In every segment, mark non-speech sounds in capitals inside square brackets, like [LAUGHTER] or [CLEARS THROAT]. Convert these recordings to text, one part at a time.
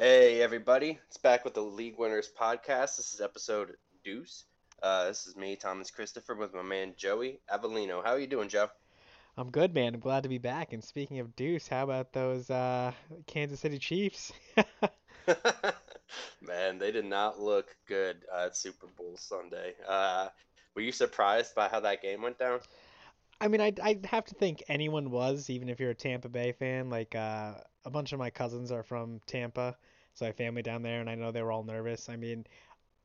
Hey everybody, it's back with the League Winners podcast. This is episode Deuce. Uh, this is me, Thomas Christopher, with my man Joey Avellino. How are you doing, Joe? I'm good, man. I'm glad to be back. And speaking of Deuce, how about those uh, Kansas City Chiefs? [LAUGHS] [LAUGHS] man, they did not look good at Super Bowl Sunday. Uh, were you surprised by how that game went down? I mean, I'd, I'd have to think anyone was, even if you're a Tampa Bay fan. Like, uh, a bunch of my cousins are from Tampa, so I have family down there, and I know they were all nervous. I mean,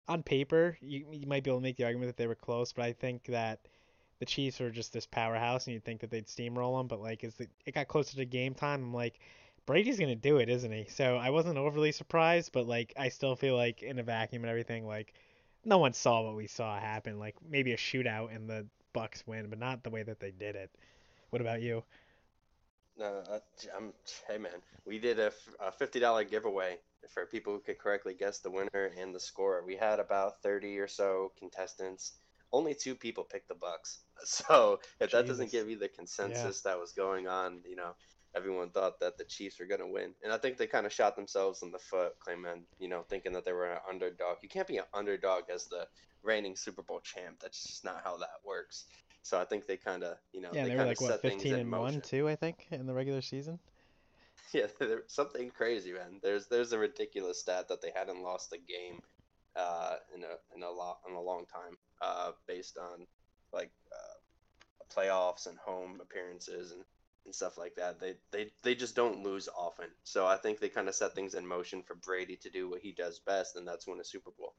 on paper, you, you might be able to make the argument that they were close, but I think that the Chiefs are just this powerhouse, and you'd think that they'd steamroll them. But like, as the, it got closer to game time, I'm like, Brady's gonna do it, isn't he? So I wasn't overly surprised, but like, I still feel like in a vacuum and everything, like, no one saw what we saw happen. Like maybe a shootout and the Bucs win, but not the way that they did it. What about you? No, I'm, hey man, we did a, a fifty dollar giveaway for people who could correctly guess the winner and the score. We had about thirty or so contestants. Only two people picked the Bucs. [LAUGHS] So if that doesn't give you the consensus yeah. that was going on, you know, everyone thought that the Chiefs were going to win, and I think they kind of shot themselves in the foot, claiming, you know, thinking that they were an underdog. You can't be an underdog as the reigning Super Bowl champ. That's just not how that works. So I think they kind of, you know, yeah, they, they were like what, fifteen and one too, I think, in the regular season. [LAUGHS] Yeah, something crazy, man. There's there's a ridiculous stat that they hadn't lost a game uh, in a in a lot in a long time, uh, based on like uh, playoffs and home appearances and, and stuff like that. They they they just don't lose often. So I think they kind of set things in motion for Brady to do what he does best, and that's win a Super Bowl.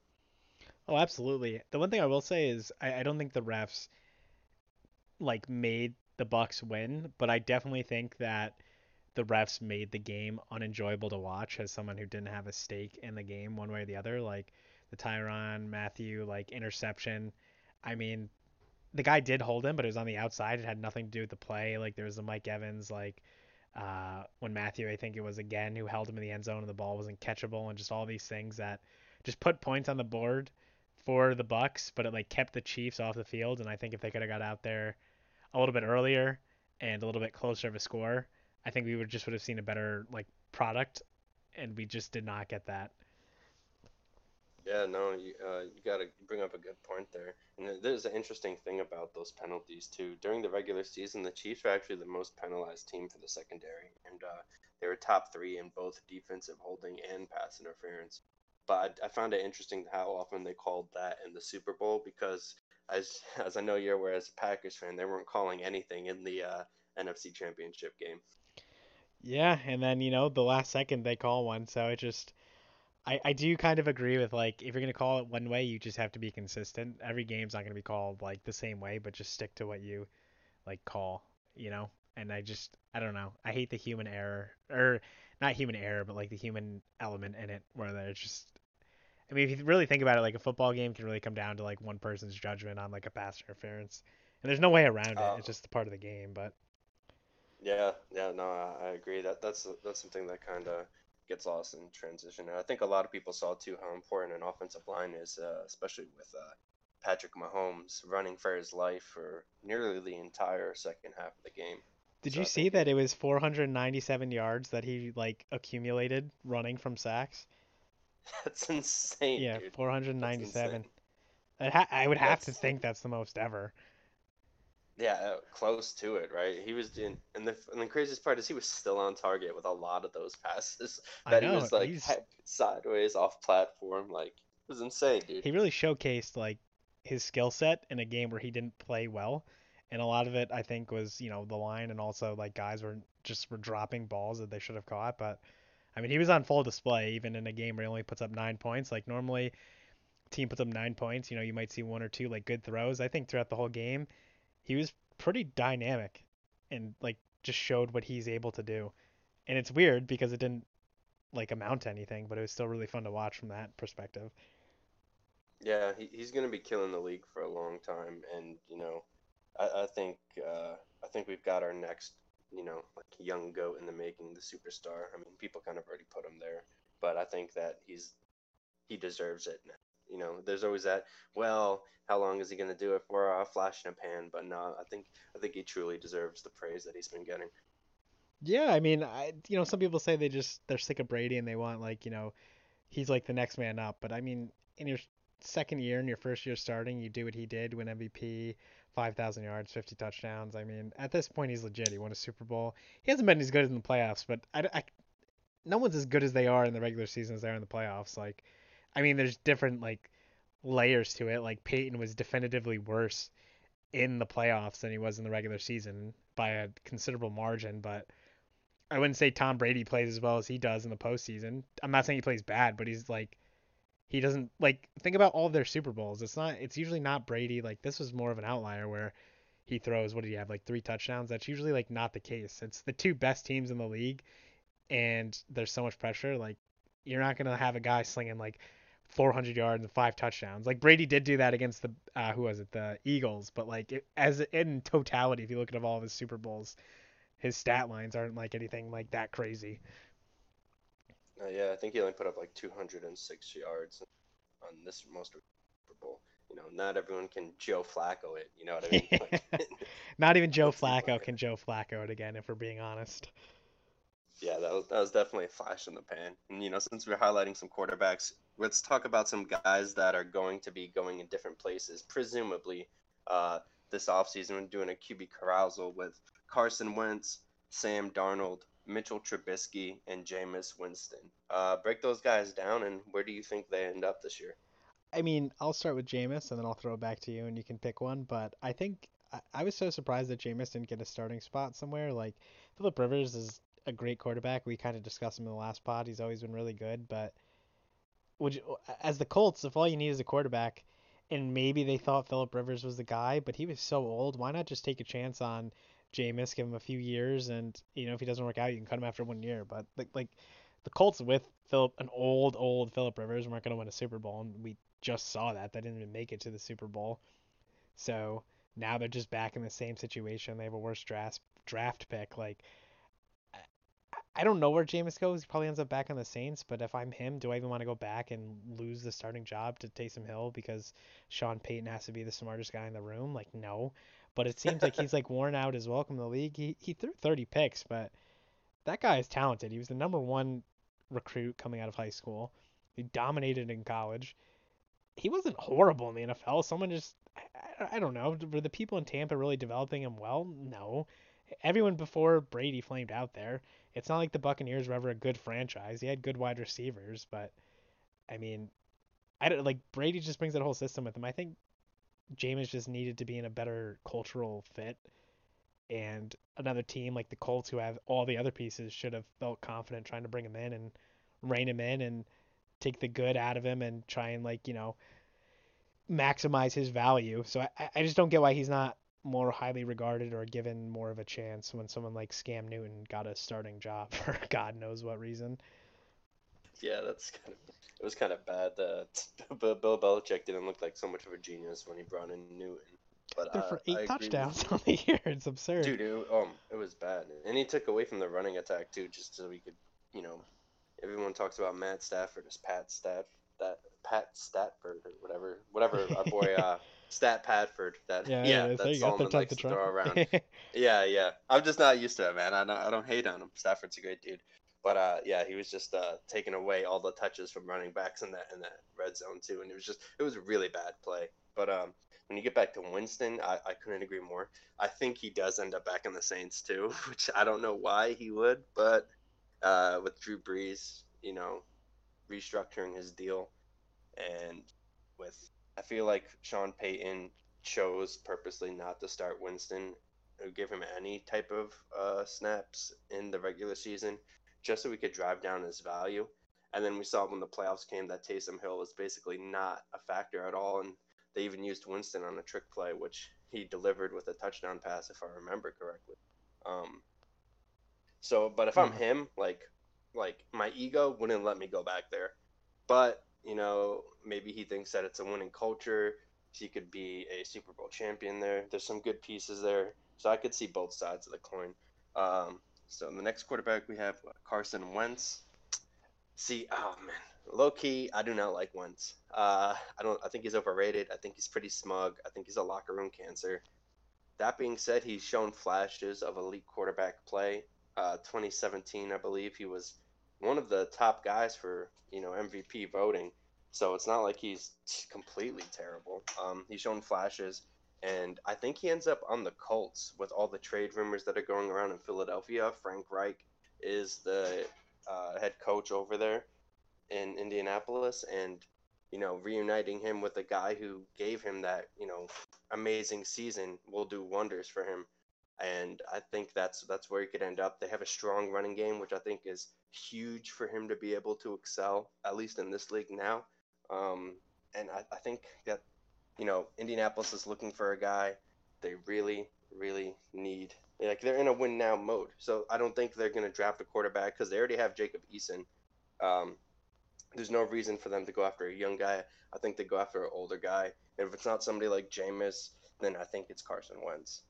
Oh, absolutely. The one thing I will say is I, I don't think the refs like made the Bucs win, but I definitely think that the refs made the game unenjoyable to watch as someone who didn't have a stake in the game one way or the other. Like the Tyrann Mathieu like interception. I mean, the guy did hold him, but it was on the outside. It had nothing to do with the play. Like there was the Mike Evans like uh, when Matthew, I think it was again, who held him in the end zone and the ball wasn't catchable, and just all these things that just put points on the board for the Bucs, but it like kept the Chiefs off the field. And I think if they could have got out there a little bit earlier and a little bit closer of a score, I think we would just would have seen a better like product, and we just did not get that. Yeah, no, you, uh, you got to bring up a good point there. And there's an interesting thing about those penalties too. During the regular season, the Chiefs were actually the most penalized team for the secondary, and uh, they were top three in both defensive holding and pass interference. But I, I found it interesting how often they called that in the Super Bowl because, as as I know you're aware as a Packers fan, they weren't calling anything in the uh, NFC Championship game. Yeah, and then you know the last second they call one, so it just I, I do kind of agree with like if you're gonna call it one way, you just have to be consistent. Every game's not gonna be called like the same way, but just stick to what you like call, you know. And I just I don't know. I hate the human error or not human error, but like the human element in it, where there's just. I mean, if you really think about it, like a football game can really come down to like one person's judgment on like a pass interference, and there's no way around it. Uh, it's just a part of the game, but. Yeah, yeah, no, I, I agree. That that's that's something that kind of gets lost in transition. And I think a lot of people saw too how important an offensive line is, uh, especially with uh, Patrick Mahomes running for his life for nearly the entire second half of the game. Did so you I see that it, was 497 yards that he like accumulated running from sacks? [LAUGHS] That's insane. Yeah, dude. 497. I, ha- I would have that's... to think that's the most ever. Yeah, uh, close to it, right? He was doing, and the and the craziest part is he was still on target with a lot of those passes. That know, he was like he's... sideways off platform, like it was insane, dude. He really showcased like his skill set in a game where he didn't play well, and a lot of it I think was you know the line and also like guys were just were dropping balls that they should have caught. But I mean he was on full display even in a game where he only puts up nine points. Like normally, team puts up nine points. You know you might see one or two like good throws. I think throughout the whole game he was pretty dynamic and like just showed what he's able to do. And it's weird because it didn't like amount to anything, but it was still really fun to watch from that perspective. Yeah, he, he's going to be killing the league for a long time, and you know, I, I think uh, I think we've got our next you know like young goat in the making, the superstar. I mean, people kind of already put him there, but I think that he's he deserves it you know, there's always that. Well, how long is he going to do it for? A flash in a pan, but no, I think I think he truly deserves the praise that he's been getting. Yeah, I mean, I you know, some people say they just they're sick of Brady and they want like, you know, he's like the next man up, but I mean, in your second year and your first year starting, you do what he did, win MVP, 5,000 yards, 50 touchdowns. I mean, at this point he's legit. He won a Super Bowl. He hasn't been as good in the playoffs, but I, I no one's as good as they are in the regular season as they are in the playoffs. Like, I mean, there's different like layers to it. Like Peyton was definitively worse in the playoffs than he was in the regular season by a considerable margin, but I wouldn't say Tom Brady plays as well as he does in the postseason. I'm not saying he plays bad, but he's like he doesn't like think about all their Super Bowls. It's not it's usually not Brady. Like this was more of an outlier where he throws what did he have like three touchdowns? That's usually like not the case. It's the two best teams in the league and there's so much pressure like you're not going to have a guy slinging like 400 yards and five touchdowns. Like Brady did do that against the uh, who was it, the Eagles, but like it, as in totality, if you look at all of his Super Bowls, his stat lines aren't like anything like that crazy. Uh, yeah, I think he only put up like 206 yards on this most Super Bowl. You know, not everyone can Joe Flacco it. You know what I mean? [LAUGHS] Not even [LAUGHS] Joe Flacco can Joe Flacco it again, if we're being honest. Yeah, that was that was definitely a flash in the pan. And you know, since we're highlighting some quarterbacks, let's talk about some guys that are going to be going in different places, presumably uh, this offseason. We're doing a QB carousal with Carson Wentz, Sam Darnold, Mitchell Trubisky, and Jameis Winston. Uh, break those guys down, and where do you think they end up this year? I mean, I'll start with Jameis, and then I'll throw it back to you, and you can pick one. But I think I, I was so surprised that Jameis didn't get a starting spot somewhere. Like Philip Rivers is a great quarterback. We kind of discussed him in the last pod. He's always been really good, but would you, as the Colts, if all you need is a quarterback, and maybe they thought Philip Rivers was the guy, but he was so old, why not just take a chance on Jameis, give him a few years, and you know if he doesn't work out, you can cut him after one year. But like, like the Colts with Philip, an old, old Philip Rivers, weren't going to win a Super Bowl, and we just saw that. They didn't even make it to the Super Bowl. So now they're just back in the same situation. They have a worse draft draft pick. Like I don't know where Jameis goes. He probably ends up back on the Saints. But if I'm him, do I even want to go back and lose the starting job to Taysom Hill because Sean Payton has to be the smartest guy in the room? Like, no. But it seems like he's like worn out his welcome to the league. He he threw 30 picks, but that guy is talented. He was the number one recruit coming out of high school. He dominated in college. He wasn't horrible in the NFL. Someone just I, I don't know. Were the people in Tampa really developing him well? No. Everyone before Brady flamed out there it's not like the Buccaneers were ever a good franchise. He had good wide receivers, but I mean, I don't like Brady just brings that whole system with him. I think Jameis just needed to be in a better cultural fit, and another team like the Colts, who have all the other pieces, should have felt confident trying to bring him in and rein him in and take the good out of him and try and like you know maximize his value. So I, I just don't get why he's not more highly regarded or given more of a chance when someone like Scam Newton got a starting job [LAUGHS] for God knows what reason. Yeah, that's kind of it was kind of bad that [LAUGHS] Bill Belichick didn't look like so much of a genius when he brought in Newton. But They're for eight touchdowns on the year. [LAUGHS] It's absurd. Dude, it, um, it was bad, and he took away from the running attack too, just so he could, you know, everyone talks about Matt Stafford as Pat Staff that Pat Statford or whatever, whatever our boy uh, Stat Padford. That yeah, yeah, yeah that's Solomon likes to throw around. [LAUGHS] yeah, yeah. I'm just not used to it, man. I don't, I don't hate on him. Stafford's a great dude, but uh, yeah, he was just uh, taking away all the touches from running backs in that in that red zone too, and it was just it was a really bad play. But um, when you get back to Winston, I, I couldn't agree more. I think he does end up back in the Saints too, [LAUGHS] which I don't know why he would, but uh, with Drew Brees, you know, restructuring his deal, and with I feel like Sean Payton chose purposely not to start Winston or give him any type of uh, snaps in the regular season just so we could drive down his value. And then we saw when the playoffs came that Taysom Hill was basically not a factor at all. And they even used Winston on a trick play, which he delivered with a touchdown pass, if I remember correctly. Um, so, but if I'm hmm. him, like, like my ego wouldn't let me go back there. But you know, maybe he thinks that it's a winning culture. He could be a Super Bowl champion there. There's some good pieces there. So I could see both sides of the coin. Um, so the next quarterback we have Carson Wentz. See, oh man, low key, I do not like Wentz. Uh, I don't. I think he's overrated. I think he's pretty smug. I think he's a locker room cancer. That being said, he's shown flashes of elite quarterback play. uh, 2017, I believe he was one of the top guys for you know MVP voting. So it's not like he's completely terrible. Um, he's shown flashes, and I think he ends up on the Colts with all the trade rumors that are going around in Philadelphia. Frank Reich is the uh, head coach over there in Indianapolis, and you know, reuniting him with a guy who gave him that you know amazing season will do wonders for him. And I think that's that's where he could end up. They have a strong running game, which I think is huge for him to be able to excel, at least in this league now. Um, and I, I think that, you know, Indianapolis is looking for a guy they really, really need. Like they're in a win now mode. So I don't think they're going to draft a quarterback because they already have Jacob Eason. Um, there's no reason for them to go after a young guy. I think they go after an older guy. And if it's not somebody like Jameis, then I think it's Carson Wentz.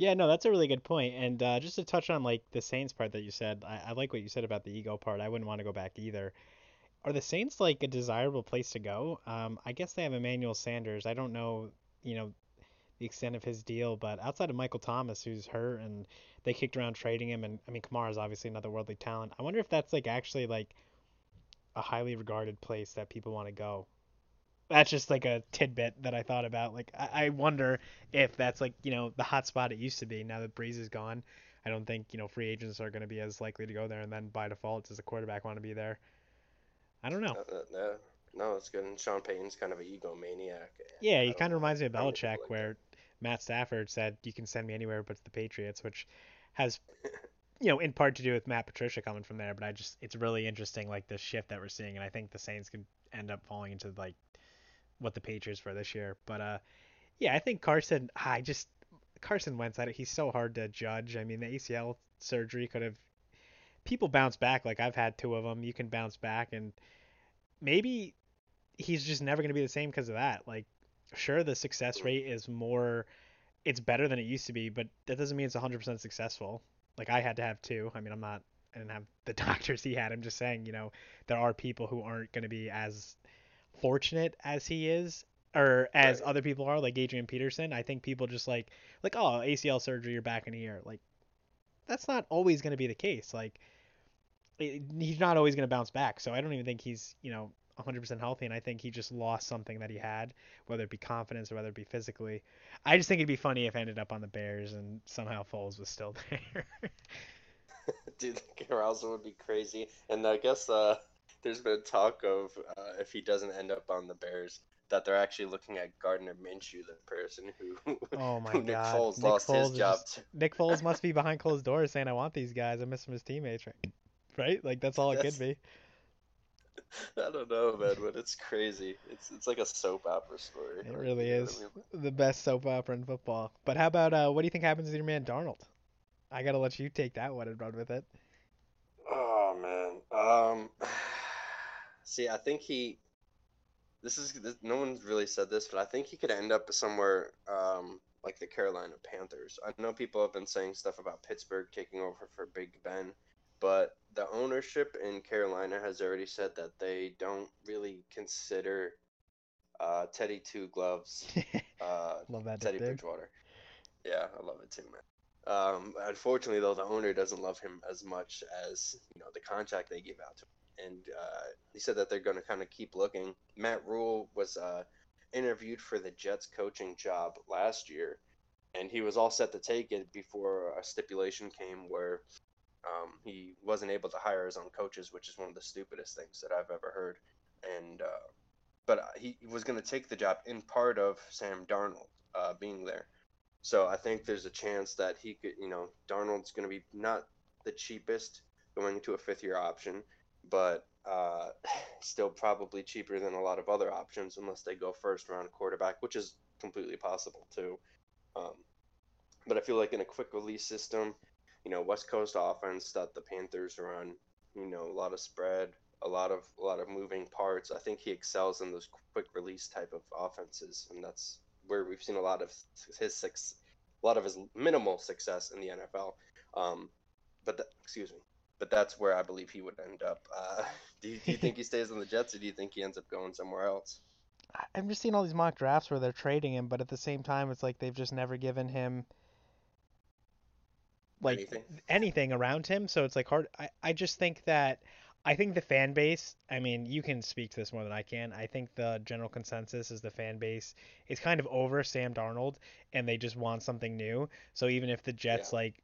Yeah, no, that's a really good point. And uh, just to touch on like the Saints part that you said, I, I like what you said about the ego part. I wouldn't want to go back either. Are the Saints like a desirable place to go? Um, I guess they have Emmanuel Sanders. I don't know, you know, the extent of his deal, but outside of Michael Thomas, who's hurt, and they kicked around trading him, and I mean Kamara is obviously another worldly talent. I wonder if that's like actually like a highly regarded place that people want to go. That's just like a tidbit that I thought about. Like I, I wonder if that's like you know the hot spot it used to be. Now that Brees is gone, I don't think you know free agents are going to be as likely to go there, and then by default, does the quarterback want to be there? I don't know. Uh, no, no, it's good. And Sean Payton's kind of an egomaniac. Yeah, he kind of reminds me of Belichick, like where Matt Stafford said, "You can send me anywhere but to the Patriots," which has, you know, in part to do with Matt Patricia coming from there. But I just, it's really interesting, like the shift that we're seeing, and I think the Saints can end up falling into like what the Patriots for this year. But uh, yeah, I think Carson. I just Carson Wentz. He's so hard to judge. I mean, the ACL surgery could have people bounce back. Like I've had two of them. You can bounce back, and maybe he's just never going to be the same because of that. Like, sure, the success rate is more, it's better than it used to be, but that doesn't mean it's 100% successful. Like I had to have two. I mean, I'm not, I didn't have the [LAUGHS] doctors he had. I'm just saying, you know, there are people who aren't going to be as fortunate as he is or as right. other people are like Adrian Peterson. I think people just like like oh ACL surgery you're back in a year. Like that's not always going to be the case. Like he's not always going to bounce back. So I don't even think he's, you know, 100% healthy. And I think he just lost something that he had, whether it be confidence or whether it be physically. I just think it'd be funny if ended up on the Bears and somehow Foles was still [LAUGHS] there. [LAUGHS] Dude, the carousal would be crazy. And I guess uh, there's been talk of uh, if he doesn't end up on the Bears, that they're actually looking at Gardner Minshew, the person who, [LAUGHS] oh my who Nick God. Foles Nick lost Foles his job. Just, Nick Foles must be behind closed doors saying, "I want these guys. I miss him his teammates." Right? right? Like that's all it could be. [LAUGHS] I don't know, man, but it's crazy. It's it's like a soap opera story. It really is the best soap opera in football. But how about uh, what do you think happens to your man Darnold? I gotta let you take that one and run with it. Oh man, um, see, I think he. This is this, no one's really said this, but I think he could end up somewhere um, like the Carolina Panthers. I know people have been saying stuff about Pittsburgh taking over for Big Ben but the ownership in Carolina has already said that they don't really consider uh, Teddy Two Gloves, [LAUGHS] uh, love that Teddy Bridgewater. Yeah, I love it too, man. Um, unfortunately, though, the owner doesn't love him as much as you know the contract they gave out to him, and uh, he said that they're going to kind of keep looking. Matt Rhule was uh, interviewed for the Jets coaching job last year, and he was all set to take it before a stipulation came where um, he wasn't able to hire his own coaches, which is one of the stupidest things that I've ever heard. And uh, but he was going to take the job in part of Sam Darnold uh, being there. So I think there's a chance that he could, you know, Darnold's going to be not the cheapest going into a fifth year option, but uh, [SIGHS] still probably cheaper than a lot of other options unless they go first round quarterback, which is completely possible too. Um, but I feel like in a quick release system, you know West Coast offense that the Panthers run. You know, a lot of spread, a lot of a lot of moving parts. I think he excels in those quick release type of offenses, and that's where we've seen a lot of his six, a lot of his minimal success in the NFL. Um, but the, excuse me, but that's where I believe he would end up. Uh, [LAUGHS] do, you, do you think he [LAUGHS] stays on the Jets, or do you think he ends up going somewhere else? I'm just seeing all these mock drafts where they're trading him, but at the same time, it's like they've just never given him like Anything. anything around him. So it's like hard. I, I just think that I think the fan base. I mean, you can speak to this more than I can. I think the general consensus is the fan base is kind of over Sam Darnold, and they just want something new. So even if the Jets Yeah. like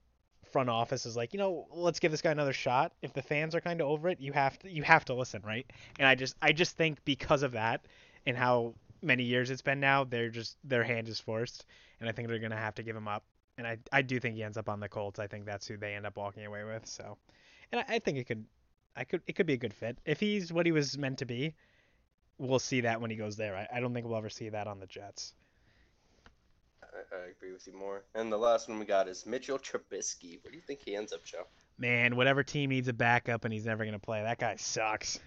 front office is like, you know, let's give this guy another shot. If the fans are kind of over it, you have to you have to listen, right? And I just I just think because of that and how many years it's been now, they're just their hand is forced, and I think they're gonna have to give him up. And I I do think he ends up on the Colts. I think that's who they end up walking away with. So, and I, I think it could I could it could be a good fit if he's what he was meant to be. We'll see that when he goes there. I, I don't think we'll ever see that on the Jets. I, agree with you more. And the last one we got is Mitchell Trubisky. Where do you think he ends up, Joe? Man, whatever team needs a backup and he's never gonna play, that guy sucks.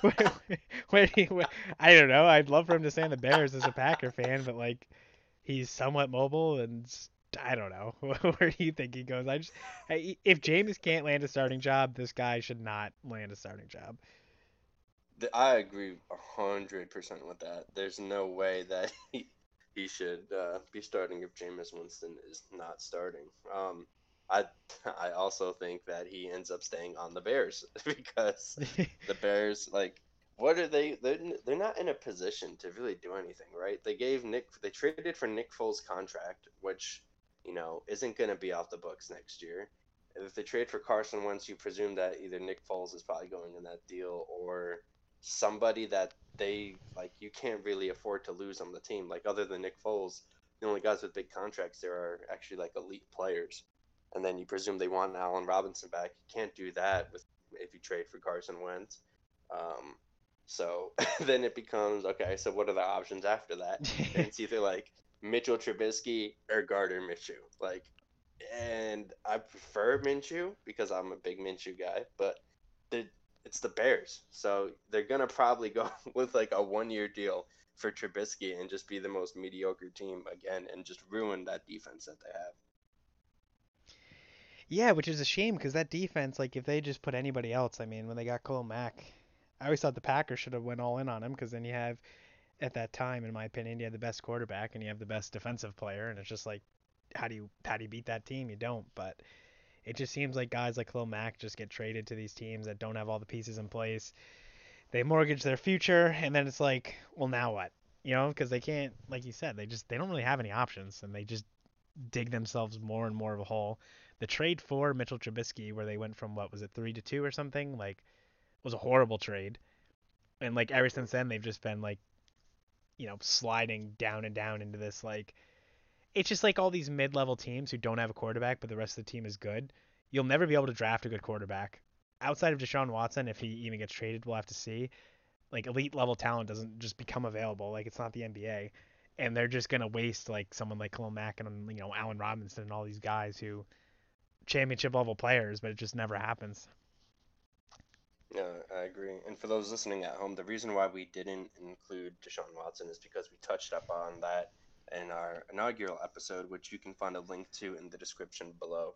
where, where where, I don't know. I'd love for him to stay on the Bears as a Packer fan, but like, he's somewhat mobile and I don't know. [LAUGHS] Where do you think he goes? I just, I, if Jameis can't land a starting job, this guy should not land a starting job. I agree hundred percent with that. There's no way that [LAUGHS] he he should uh, be starting if Jameis Winston is not starting. Um, I [LAUGHS] I also think that he ends up staying on the Bears [LAUGHS] because the [LAUGHS] Bears like what are they they're, they're not in a position to really do anything right they gave Nick they traded for Nick Foles contract which you know isn't going to be off the books next year if they trade for Carson Wentz you presume that either Nick Foles is probably going in that deal or somebody that they like you can't really afford to lose on the team like other than Nick Foles the only guys with big contracts there are actually like elite players and then you presume they want Allen Robinson back you can't do that with if you trade for Carson Wentz um, so [LAUGHS] then it becomes okay. So what are the options after that? And it's either [LAUGHS] like Mitchell Trubisky or Gardner Minshew. Like, and I prefer Minshew because I'm a big Minshew guy, but the, it's the Bears, so they're gonna probably go [LAUGHS] with like a one-year deal for Trubisky and just be the most mediocre team again and just ruin that defense that they have. Yeah, which is a shame because that defense, like if they just put anybody else, I mean, when they got Cole Mack, I always thought the Packers should have went all in on him because then you have, at that time, in my opinion, you had the best quarterback and you have the best defensive player, and it's just like, how do you how do you beat that team? You don't. But it just seems like guys like Khalil Mack just get traded to these teams that don't have all the pieces in place. They mortgage their future, and then it's like, well, now what? You know, because they can't, like you said, they just they don't really have any options, and they just dig themselves more and more of a hole the trade for Mitchell Trubisky, where they went from what was it three to two or something, like was a horrible trade. And like ever since then, they've just been like, you know, sliding down and down into this like. It's just like all these mid-level teams who don't have a quarterback, but the rest of the team is good. You'll never be able to draft a good quarterback outside of Deshaun Watson. If he even gets traded, we'll have to see. Like elite level talent doesn't just become available. Like it's not the NBA, and they're just gonna waste like someone like Khalil Mack and you know Allen Robinson and all these guys who championship level players, but it just never happens. Yeah, I agree. And for those listening at home, the reason why we didn't include Deshaun Watson is because we touched up on that in our inaugural episode, which you can find a link to in the description below.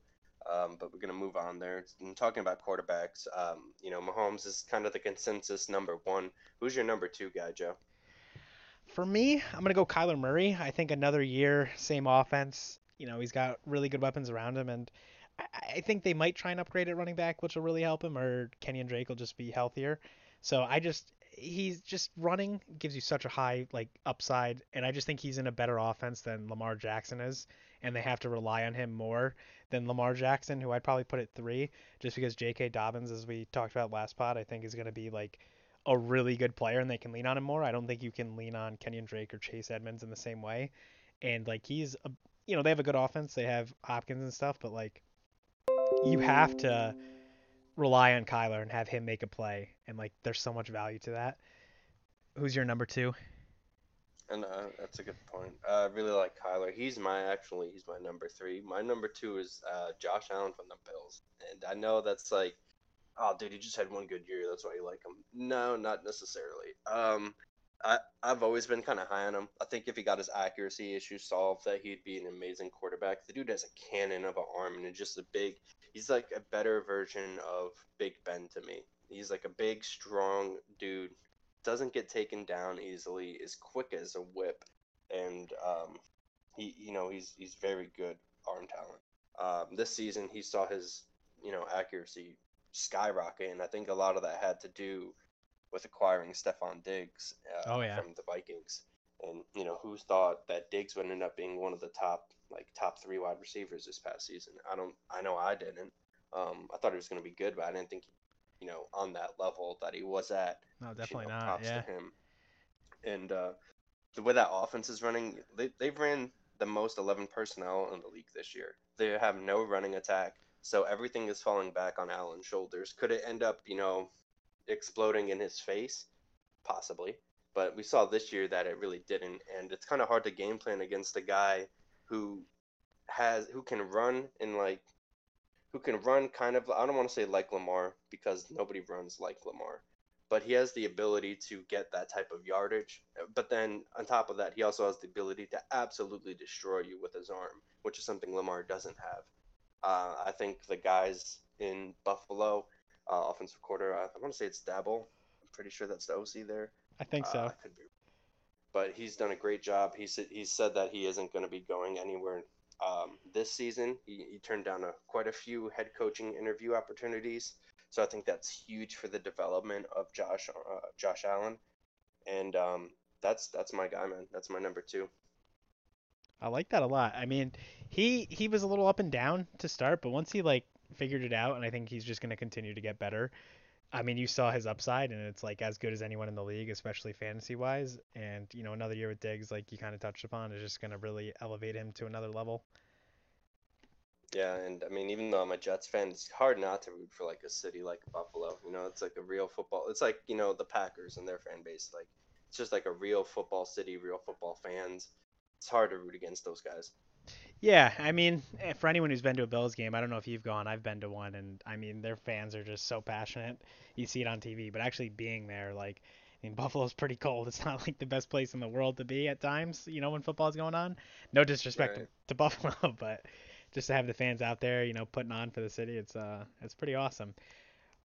Um, but we're going to move on there. And talking about quarterbacks, um, you know, Mahomes is kind of the consensus number one. Who's your number two guy, Joe? For me, I'm gonna go Kyler Murray. I think another year, same offense. You know, he's got really good weapons around him, and I, I think they might try and upgrade at running back, which will really help him. Or Kenyan Drake will just be healthier. So I just he's just running gives you such a high like upside, and I just think he's in a better offense than Lamar Jackson is, and they have to rely on him more than Lamar Jackson, who I'd probably put at three, just because J.K. Dobbins, as we talked about last pod, I think is going to be like a really good player and they can lean on him more. I don't think you can lean on Kenyan Drake or Chase Edmonds in the same way. And like he's a, you know, they have a good offense. They have Hopkins and stuff, but like you have to rely on Kyler and have him make a play and like there's so much value to that. Who's your number 2? And uh, that's a good point. Uh, I really like Kyler. He's my actually he's my number three. My number two is uh, Josh Allen from the Bills, and I know that's like, oh, dude, he just had one good year. That's why you like him. No, not necessarily. Um, I I've always been kind of high on him. I think if he got his accuracy issues solved, that he'd be an amazing quarterback. The dude has a cannon of an arm and just a big. He's like a better version of Big Ben to me. He's like a big, strong dude doesn't get taken down easily, is quick as a whip, and um, he you know he's he's very good arm talent. Um, this season, he saw his you know accuracy skyrocket, and I think a lot of that had to do with acquiring Stefon Diggs uh, Oh, yeah. from the Vikings. And you know, who thought that Diggs would end up being one of the top like top three wide receivers this past season? I don't. I know I didn't. Um, I thought he was going to be good, but I didn't think, you know, on that level that he was at. No, you definitely know, not. props Yeah. to him. And uh, the way that offense is running, they they've ran the most 11 personnel in the league this year. They have no running attack, so everything is falling back on Allen's shoulders. Could it end up, you know, exploding in his face? Possibly. But we saw this year that it really didn't, and it's kind of hard to game plan against a guy who has who can run in like who can run kind of I don't want to say like Lamar because nobody runs like Lamar, but he has the ability to get that type of yardage. But then on top of that, he also has the ability to absolutely destroy you with his arm, which is something Lamar doesn't have. Uh, I think the guys in Buffalo, uh, offensive quarter, I, I want to say it's Daboll. I'm pretty sure that's the OC there. I think so. Uh, I could be, but he's done a great job. He said he said that he isn't going to be going anywhere um, this season. He, he turned down a, quite a few head coaching interview opportunities, so I think that's huge for the development of Josh uh, Josh Allen, and um, that's that's my guy, man. That's my number two. I like that a lot. I mean, he he was a little up and down to start, but once he like figured it out, and I think he's just going to continue to get better. I mean, you saw his upside, and it's like as good as anyone in the league, especially fantasy wise. And you know, another year with Diggs, like you kind of touched upon, is just going to really elevate him to another level. Yeah, and I mean, even though I'm a Jets fan, it's hard not to root for like a city like Buffalo. You know, it's like a real football. It's like you know the Packers and their fan base. Like it's just like a real football city, real football fans. It's hard to root against those guys. Yeah, I mean, eh, for anyone who's been to a Bills game, I don't know if you've gone. I've been to one, and I mean, their fans are just so passionate. You see it on TV, but actually being there, like, I mean, [LAUGHS] Buffalo's pretty cold. It's not like the best place in the world to be at times, you know, when football's going on. No disrespect to, to [LAUGHS] Buffalo, but just to have the fans out there, you know, putting on for the city, it's uh, it's pretty awesome.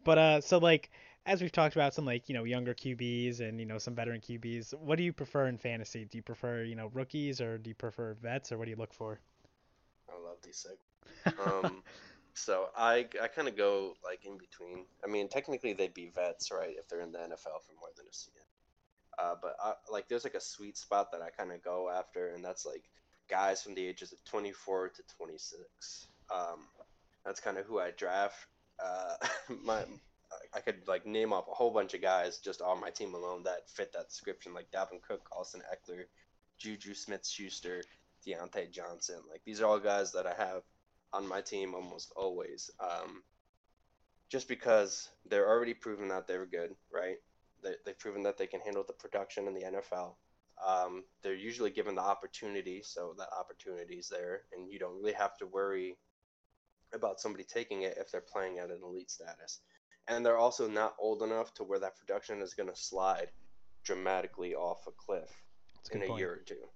But uh, so like as we've talked about some like you know younger QBs and you know some veteran QBs, what do you prefer in fantasy? Do you prefer you know rookies or do you prefer vets or what do you look for? I love these segments. [LAUGHS] Um, so I I kind of go like in between. I mean, technically they'd be vets, right, if they're in the NFL for more than a season. Uh, but I, like, there's like a sweet spot that I kind of go after, and that's like guys from the ages of 24 to 26. Um, that's kind of who I draft. Uh, [LAUGHS] my I could like name off a whole bunch of guys just on my team alone that fit that description, like Dalvin Cook, Austin Ekeler, Juju Smith-Schuster, Diontae Johnson. Like these are all guys that I have on my team almost always. Um, just because they're already proven that they're good, right? They, they've proven that they can handle the production in the NFL. Um, they're usually given the opportunity, so that opportunity is there, and you don't really have to worry about somebody taking it if they're playing at an elite status. And they're also not old enough to where that production is going to slide dramatically off a cliff That's in a point. year or two.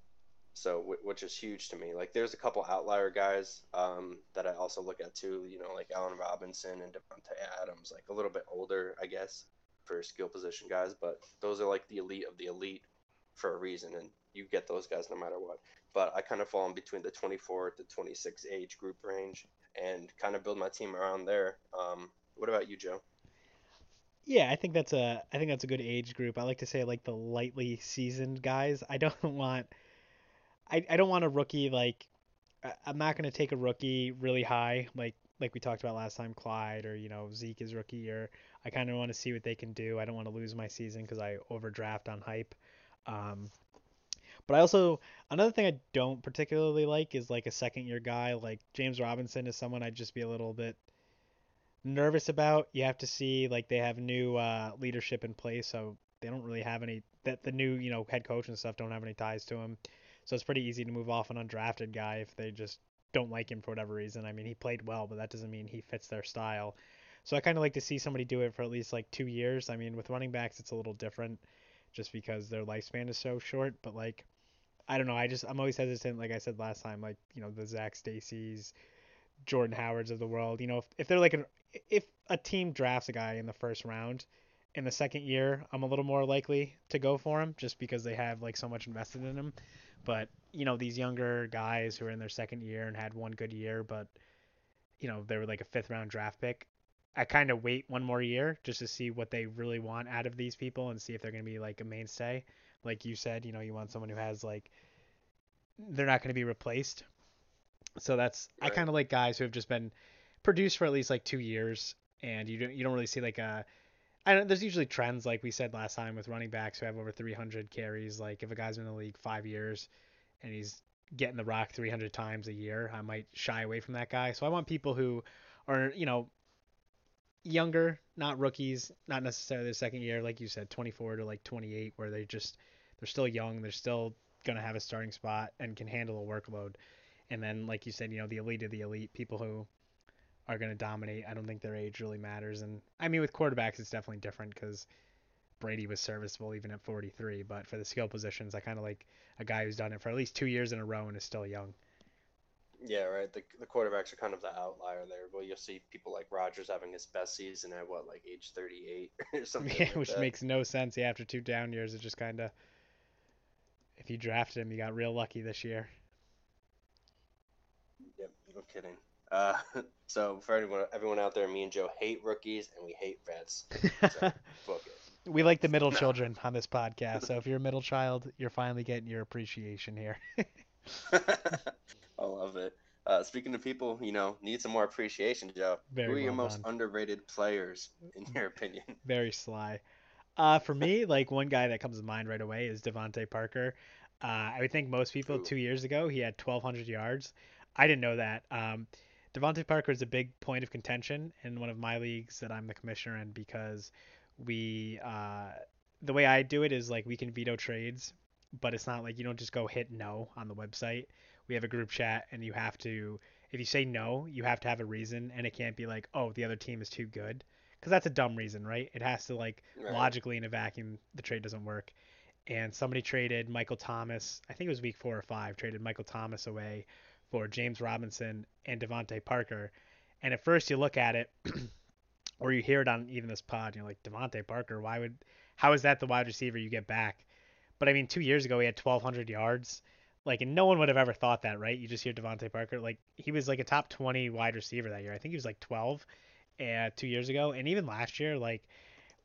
So, which is huge to me. Like, there's a couple outlier guys um, that I also look at too. You know, like Allen Robinson and Davante Adams, like a little bit older, I guess, for skill position guys. But those are like the elite of the elite for a reason, and you get those guys no matter what. But I kind of fall in between the 24 to 26 age group range, and kind of build my team around there. Um, what about you, Joe? Yeah, I think that's a I think that's a good age group. I like to say like the lightly seasoned guys. I don't [LAUGHS] want I, I don't want a rookie like I'm not going to take a rookie really high like like we talked about last time Clyde or you know Zeke is rookie year. I kind of want to see what they can do. I don't want to lose my season cuz I overdraft on hype. Um but I also another thing I don't particularly like is like a second year guy like James Robinson is someone I'd just be a little bit nervous about. You have to see like they have new uh, leadership in place, so they don't really have any that the new you know head coach and stuff don't have any ties to him. So it's pretty easy to move off an undrafted guy if they just don't like him for whatever reason. I mean, he played well, but that doesn't mean he fits their style. So I kind of like to see somebody do it for at least like two years. I mean, with running backs, it's a little different, just because their lifespan is so short. But like, I don't know. I just I'm always hesitant. Like I said last time, like you know the Zac Stacy's, Jordan Howards of the world. You know, if, if they're like an if a team drafts a guy in the first round, in the second year, I'm a little more likely to go for him just because they have like so much invested in him. But you know, these younger guys who are in their second year and had one good year, but you know, they were like a fifth round draft pick. I kind of wait one more year just to see what they really want out of these people and see if they're going to be like a mainstay. Like you said, you know, you want someone who has like they're not going to be replaced. So that's right. I kind of like guys who have just been produced for at least like 2 years and you don't you don't really see like a I don't, there's usually trends like we said last time with running backs who have over 300 carries. Like if a guy's been in the league five years and he's getting the rock 300 times a year, I might shy away from that guy. So I want people who are you know younger, not rookies, not necessarily the second year, like you said, 24 to like 28, where they just they're still young, they're still gonna have a starting spot and can handle a workload. And then, like you said, you know, the elite of the elite, people who are going to dominate. I don't think their age really matters. And I mean, with quarterbacks, it's definitely different because Brady was serviceable even at 43. But for the skill positions, I kind of like a guy who's done it for at least two years in a row and is still young. Yeah, right. The, the quarterbacks are kind of the outlier there. Well, you'll see people like Rodgers having his best season at what, like age 38 [LAUGHS] or something. Yeah, like which that. makes no sense. Yeah, after two down years, it just kind of. If you drafted him, you got real lucky this year. Yep, no kidding. Uh, [LAUGHS] so for anyone, everyone out there, me and Joe hate rookies and we hate vets. So, [LAUGHS] we like the middle children on this podcast. So if you're a middle [LAUGHS] child, you're finally getting your appreciation here. I love it. Uh, speaking to people, you know, need some more appreciation, Joe. Very Who are well your most done. underrated players, in your opinion? Very sly. Uh, for me, like one guy that comes to mind right away is DeVante Parker. Uh, I would think most people Ooh. two years ago he had 1,200 yards. I didn't know that. Um, DeVante Parker is a big point of contention in one of my leagues that I'm the commissioner in because we uh, the way I do it is like we can veto trades, but it's not like you don't just go hit no on the website. We have a group chat and you have to if you say no, you have to have a reason and it can't be like, "Oh, the other team is too good." Cuz that's a dumb reason, right? It has to like right. logically in a vacuum the trade doesn't work. And somebody traded Michael Thomas, I think it was week 4 or 5, traded Michael Thomas away for James Robinson and DeVante Parker. And at first you look at it, [CLEARS THROAT] or you hear it on even this pod, you're like DeVante Parker. Why would? How is that the wide receiver you get back? But I mean, two years ago he had 1,200 yards. Like, and no one would have ever thought that, right? You just hear DeVante Parker. Like, he was like a top 20 wide receiver that year. I think he was like 12 uh, two years ago, and even last year, like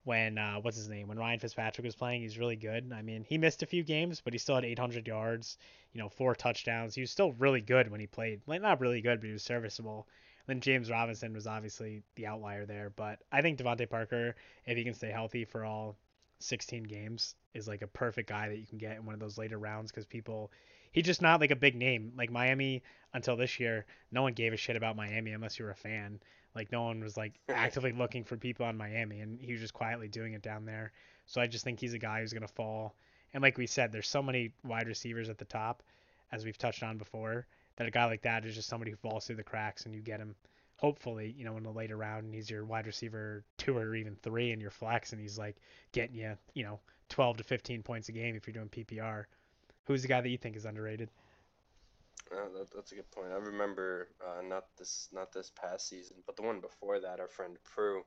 when uh, what's his name when Ryan Fitzpatrick was playing. He's really good. I mean, he missed a few games, but he still had 800 yards, you know, four touchdowns. He was still really good when he played. Like not really good, but he was serviceable. then James Robinson was obviously the outlier there, but I think DeVante Parker, if he can stay healthy for all 16 games, is like a perfect guy that you can get in one of those later rounds because people. He's just not like a big name. Like Miami until this year, no one gave a shit about Miami unless you were a fan. Like no one was like [LAUGHS] actively looking for people on Miami, and he was just quietly doing it down there. So I just think he's a guy who's gonna fall. And like we said, there's so many wide receivers at the top, as we've touched on before, that a guy like that is just somebody who falls through the cracks, and you get him. Hopefully, you know, in the later round, and he's your wide receiver two or even three, and your flex, and he's like getting you, you know, 12 to 15 points a game if you're doing PPR. Who's the guy that you think is underrated? That, that's a good point. I remember uh, not this not this past season, but the one before that. Our friend Prue,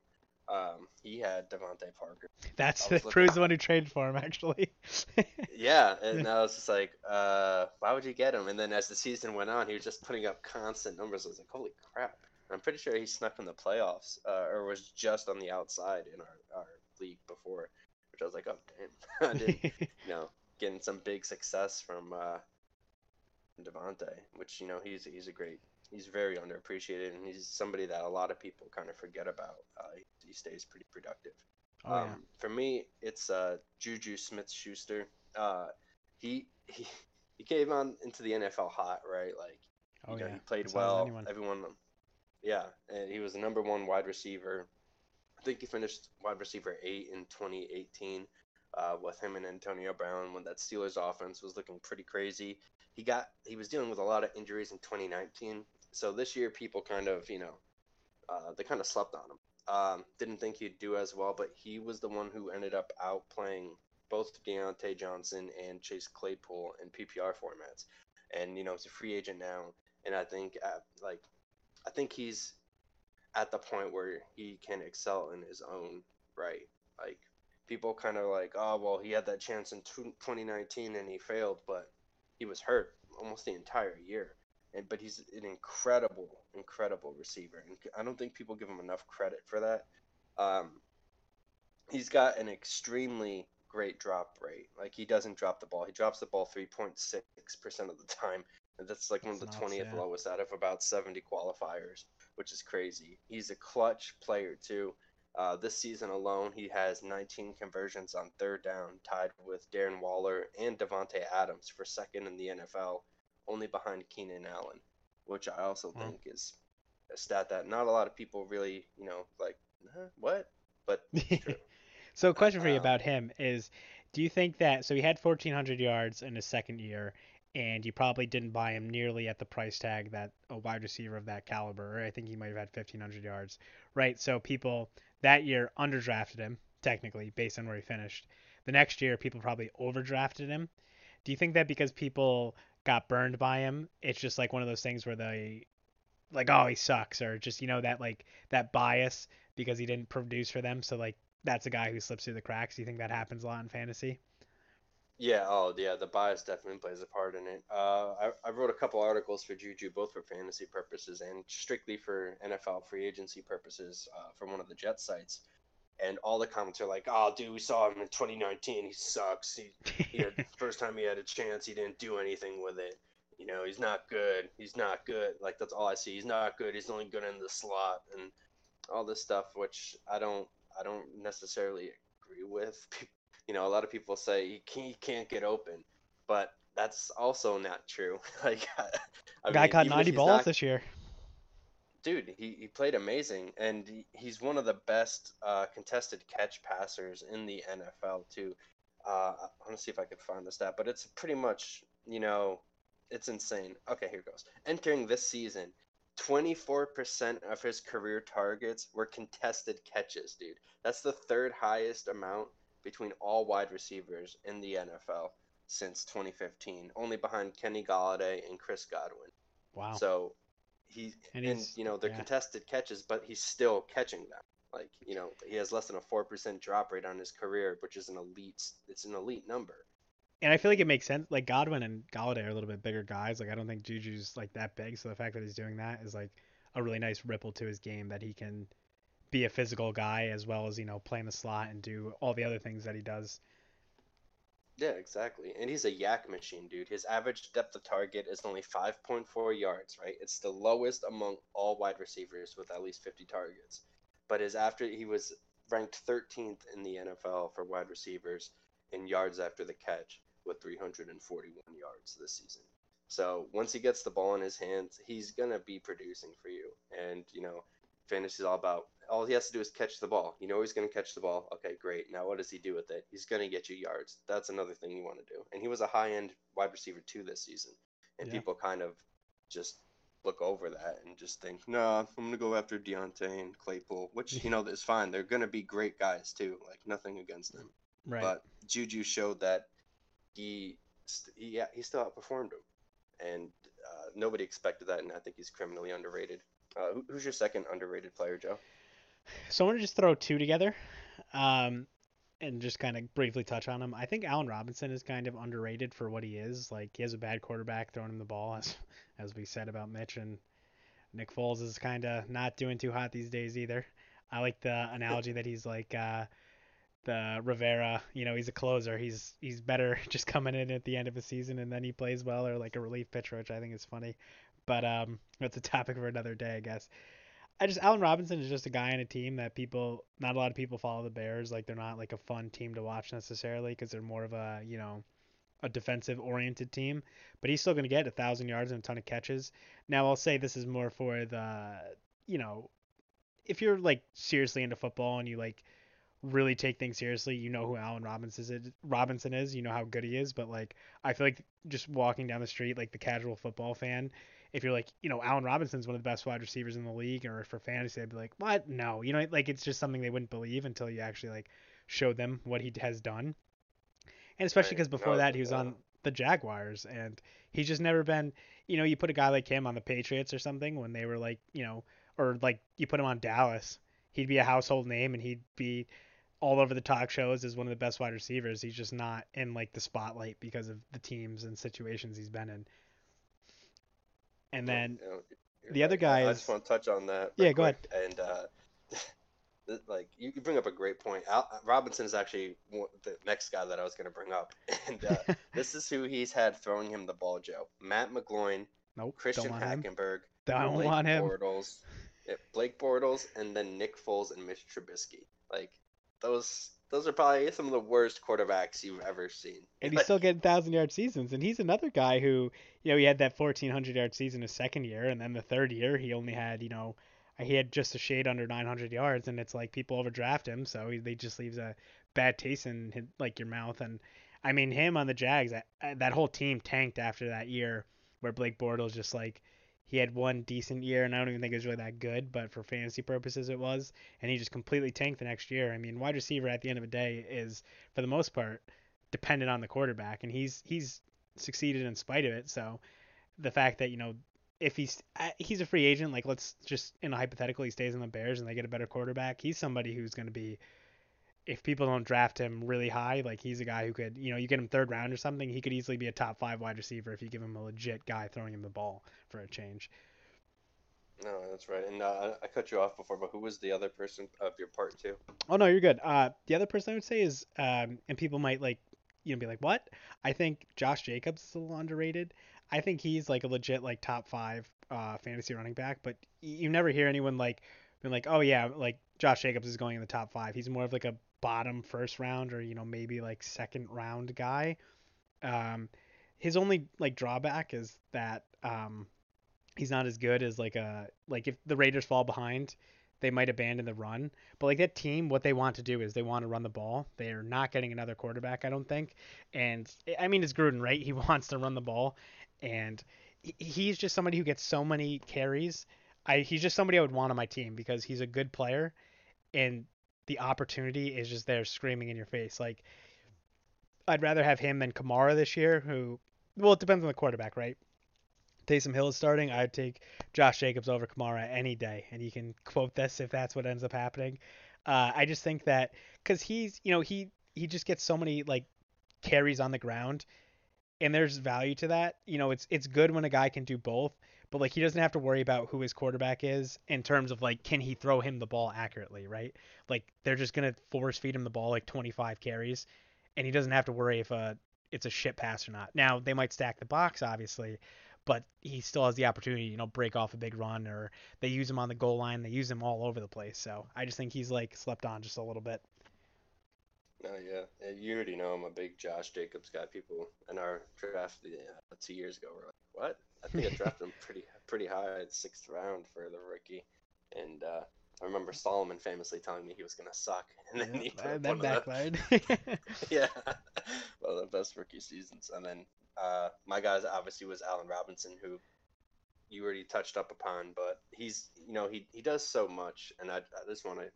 um, he had DeVante Parker. That's [LAUGHS] Prue's the one who traded for him, actually. [LAUGHS] yeah, and I was just like, uh, why would you get him? And then as the season went on, he was just putting up constant numbers. I was like, holy crap! I'm pretty sure he snuck in the playoffs, uh, or was just on the outside in our, our league before, which I was like, oh damn, [LAUGHS] I didn't, you know, getting some big success from uh, DeVante, which you know he's he's a great he's very underappreciated and he's somebody that a lot of people kind of forget about. Uh, he, he, stays pretty productive. Oh, um, yeah. For me, it's uh, Juju Smith Schuster. Uh, he he he came on into the NFL hot, right? Like, oh, you know, yeah. he played well. Everyone, yeah, and he was the number one wide receiver. I think he finished wide receiver eight in 2018 uh, with him and Antonio Brown when that Steelers offense was looking pretty crazy he got he was dealing with a lot of injuries in 2019. So this year, people kind of you know uh, they kind of slept on him. Um, didn't think he'd do as well, but he was the one who ended up outplaying both Diontae Johnson and Chase Claypool in PPR formats. And you know he's a free agent now, and I think at, like I think he's at the point where he can excel in his own right. Like people kind of like, oh well, he had that chance in 2019 and he failed, but he was hurt almost the entire year. and but he's an incredible, incredible receiver, and I don't think people give him enough credit for that. Um, he's got an extremely great drop rate. Like he doesn't drop the ball. He drops the ball 3.6% of the time. And that's like one of the 20th lowest out of about 70 qualifiers, which is crazy. He's a clutch player too. Uh, this season alone, he has 19 conversions on third down, tied with Darren Waller and Davante Adams for second in the NFL, only behind Keenan Allen, which I also mm. think is a stat that not a lot of people really, you know, like, huh, what? But [LAUGHS] so, a question for you um, about him is do you think that so he had 1400 yards in his second year and you probably didn't buy him nearly at the price tag that a wide receiver of that caliber i think he might have had 1500 yards right so people that year underdrafted him technically based on where he finished the next year people probably overdrafted him do you think that because people got burned by him it's just like one of those things where they like oh he sucks or just you know that like that bias because he didn't produce for them so like that's a guy who slips through the cracks. Do you think that happens a lot in fantasy? Yeah, oh yeah, the bias definitely plays a part in it. Uh, I, I wrote a couple articles for Juju, both for fantasy purposes and strictly for NFL free agency purposes uh, for one of the Jet sites. And all the comments are like, "Oh, dude, we saw him in 2019. He sucks. He, he had, [LAUGHS] first time he had a chance, he didn't do anything with it. You know, he's not good. He's not good. Like that's all I see. He's not good. He's only good in the slot and all this stuff, which I don't I don't necessarily agree with. [LAUGHS] You know, a lot of people say he can't, he can't get open, but that's also not true. [LAUGHS] like, I guy mean, caught 90 balls not, this year. Dude, he, he played amazing, and he, he's one of the best uh, contested catch passers in the NFL too. Uh, I want to see if I can find the stat, but it's pretty much you know, it's insane. Okay, here goes. Entering this season, 24% of his career targets were contested catches, dude. That's the third highest amount between all wide receivers in the NFL since 2015, only behind Kenny Golladay and Chris Godwin. Wow. So he and, and you know they're yeah. contested catches, but he's still catching them. Like you know he has less than a four percent drop rate on his career, which is an elite. It's an elite number and I feel like it makes sense. Like Godwin and Golladay are a little bit bigger guys. Like I don't think Juju's like that big, so the fact that he's doing that is like a really nice ripple to his game that he can be a physical guy as well as you know play in the slot and do all the other things that he does. Yeah, exactly. And he's a YAC machine, dude. His average depth of target is only 5.4 yards, right? It's the lowest among all wide receivers with at least 50 targets. But his after he was ranked 13th in the NFL for wide receivers in yards after the catch with 341 yards this season. So once he gets the ball in his hands, he's gonna be producing for you. And you know, fantasy is all about all he has to do is catch the ball. You know he's gonna catch the ball. Okay, great. Now what does he do with it? He's gonna get you yards. That's another thing you want to do. And he was a high end wide receiver too this season. And yeah. people kind of just look over that and just think, no, nah, I'm gonna go after Diontae and Claypool, which you know is fine. They're gonna be great guys too. Like nothing against them. Right. But Juju showed that he he he still outperformed him, and uh, nobody expected that, and I think he's criminally underrated. Uh, who's your second underrated player, Joe? So I want to just throw two together, um, and just kind of briefly touch on him. I think Allen Robinson is kind of underrated for what he is. Like he has a bad quarterback throwing him the ball, [LAUGHS] as as we said about Mitch, and Nick Foles is kind of not doing too hot these days either. I like the analogy that he's like. Uh, the Rivera, you know, he's a closer. He's he's better [LAUGHS] just coming in at the end of a season and then he plays well or like a relief pitcher, which I think is funny. But um, that's a topic for another day, I guess. I just Allen Robinson is just a guy on a team that people, not a lot of people follow the Bears. Like they're not like a fun team to watch necessarily because they're more of a you know a defensive oriented team. But he's still going to get a thousand yards and a ton of catches. Now I'll say this is more for the you know if you're like seriously into football and you like really take things seriously, you know who Allen Robinson is. Robinson is, you know how good he is. But like, I feel like just walking down the street, like the casual football fan, if you're like, you know, Allen Robinson's one of the best wide receivers in the league, or for fantasy, they'd be like, what? No, you know, like it's just something they wouldn't believe until you actually like show them what he has done. And especially because before no, that he was on the Jaguars, and he's just never been, you know, you put a guy like him on the Patriots or something when they were like, you know, or like you put him on Dallas, he'd be a household name, and he'd be all over the talk shows as one of the best wide receivers. He's just not in like the spotlight because of the teams and situations he's been in. And then You know, you're the other guy I, I is- just want to touch on that. Yeah, go quick. And uh, [LAUGHS] like you, bring up a great point. Al, Robinson is actually the next guy that I was going to bring up, [LAUGHS] and uh, [LAUGHS] this is who he's had throwing him the ball, Joe. Matt McGloin, nope, Christian don't want him. Hackenberg, Don't Blake want him. Bortles, yeah, Blake Bortles, and then Nick Foles and Mitch Trubisky. Like those, those are probably some of the worst quarterbacks you've ever seen. And he's still getting thousand yard seasons. And he's another guy who, you know, he had that fourteen hundred yard season his second year, and then the third year he only had, you know, he had just a shade under nine hundred yards, and it's like people overdraft him, so he, they just leaves a bad taste in his- like your mouth. And I mean, him on the Jags, that, that whole team tanked after that year where Blake Bortles just like he had one decent year, and I don't even think it was really that good, but for fantasy purposes it was, and he just completely tanked the next year. I mean, wide receiver at the end of the day is for the most part dependent on the quarterback, and he's he's succeeded in spite of it. So the fact that you know if he's uh, he's a free agent, like let's just in a hypothetical he stays in the Bears and they get a better quarterback, he's somebody who's going to be if people don't draft him really high, like he's a guy who could, you know, you get him third round or something, he could easily be a top five wide receiver if you give him a legit guy throwing him the ball for a change. No, that's right. And uh, I cut you off before, but who was the other person of your part two? Oh no, you're good. Uh, the other person I would say is, um, and people might like, you know, be like, what? I think Josh Jacobs is a little underrated. I think he's like a legit like top five uh, fantasy running back, but you never hear anyone like being like, oh yeah, like Josh Jacobs is going in the top five. He's more of like a bottom first round or you know maybe like second round guy. Um, his only like drawback is that um, he's not as good as like a like if the Raiders fall behind, they might abandon the run. But like that team, what they want to do is they want to run the ball. They are not getting another quarterback, I don't think. And I mean, it's Gruden, right? He [LAUGHS] wants to run the ball, and he's just somebody who gets so many carries. I he's just somebody I would want on my team because he's a good player, and the opportunity is just there screaming in your face. Like I'd rather have him than Kamara this year, who well, it depends on the quarterback, right? Taysom Hill is starting. I'd take Josh Jacobs over Kamara any day, and you can quote this if that's what ends up happening. Uh, I just think that because he's, you know, he he just gets so many like carries on the ground, and there's value to that. You know, it's it's good when a guy can do both, but like he doesn't have to worry about who his quarterback is in terms of like can he throw him the ball accurately, right? Like they're just gonna force feed him the ball like 25 carries, and he doesn't have to worry if a it's a shit pass or not. Now they might stack the box, obviously, but he still has the opportunity, you know, break off a big run or they use him on the goal line. They use him all over the place. So I just think he's like slept on just a little bit. No, yeah, Uh, you already know I'm a big Josh Jacobs guy. People in our draft uh, two years ago were like, "What?" I think I drafted [LAUGHS] him pretty pretty high at sixth round for the rookie, and uh, I remember Solomon famously telling me he was gonna suck, and then he Yeah, up that one of the- backfired. [LAUGHS] [LAUGHS] yeah, one of the best rookie seasons. And then uh, my guys obviously was Allen Robinson, who you already touched up upon, but he's you know he he does so much, and I, I just want to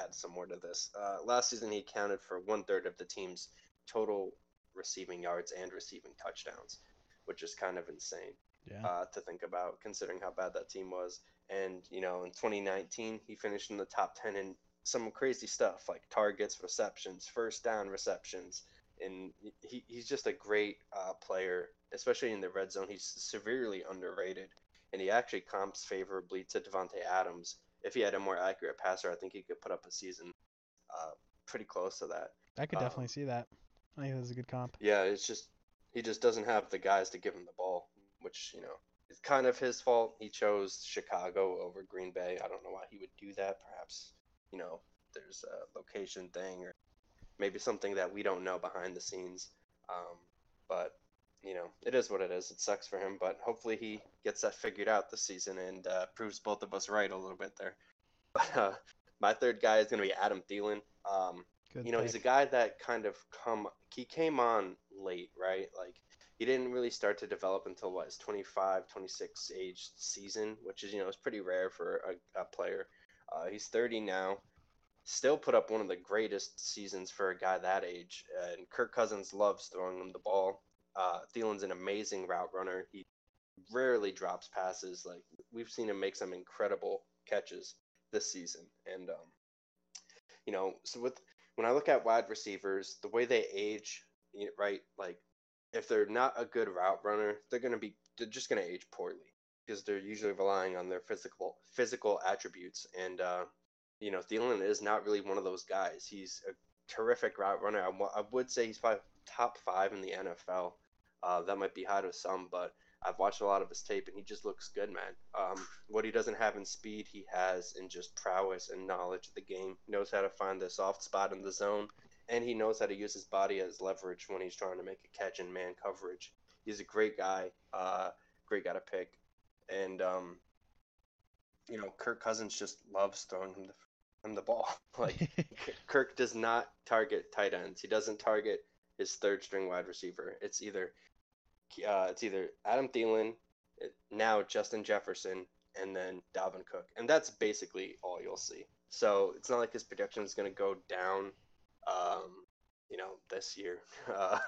add some more to this. Uh, last season, he accounted for one third of the team's total receiving yards and receiving touchdowns, which is kind of insane yeah. uh, to think about, considering how bad that team was. And you know, in 2019, he finished in the top 10 in some crazy stuff like targets, receptions, first down receptions, and he, he's just a great uh, player, especially in the red zone. He's severely underrated, and he actually comps favorably to Davante Adams. If he had a more accurate passer, I think he could put up a season uh, pretty close to that. I could um, definitely see that. I think that's a good comp. Yeah, it's just he just doesn't have the guys to give him the ball, which you know is kind of his fault. He chose Chicago over Green Bay. I don't know why he would do that. Perhaps you know there's a location thing or maybe something that we don't know behind the scenes. Um, but you know it is what it is. It sucks for him, but hopefully he gets that figured out this season and uh, proves both of us right a little bit there. [LAUGHS] But uh, my third guy is going to be Adam Thielen. Um, you know, he's a guy that kind of come he came on late, right? Like he didn't really start to develop until what his 25, 26 age season, which is you know is pretty rare for a, a player. Uh, he's 30 now, still put up one of the greatest seasons for a guy that age. and Kirk Cousins loves throwing him the ball. Uh, Thielen's an amazing route runner. He rarely drops passes. Like we've seen him make some incredible catches this season, and um, you know, so with when I look at wide receivers, the way they age, right? Like if they're not a good route runner, they're gonna be they're just gonna age poorly. because they're usually relying on their physical physical attributes. And uh, you know, Thielen is not really one of those guys. He's a terrific route runner. I, I would say he's probably top five in the NFL. Uh, that might be high to some, but I've watched a lot of his tape and he just looks good, man. Um, what he doesn't have in speed, he has in just prowess and knowledge of the game. He knows how to find the soft spot in the zone, and he knows how to use his body as leverage when he's trying to make a catch in man coverage. He's a great guy, uh, great guy to pick, and um, you know Kirk Cousins just loves throwing him the him the ball. [LAUGHS] like [LAUGHS] Kirk does not target tight ends. He doesn't target his third string wide receiver. It's either uh, it's either Adam Thielen, now Justin Jefferson, and then Dalvin Cook, and that's basically all you'll see. So it's not like his production is going to go down. Um, you know, this year, [LAUGHS] uh,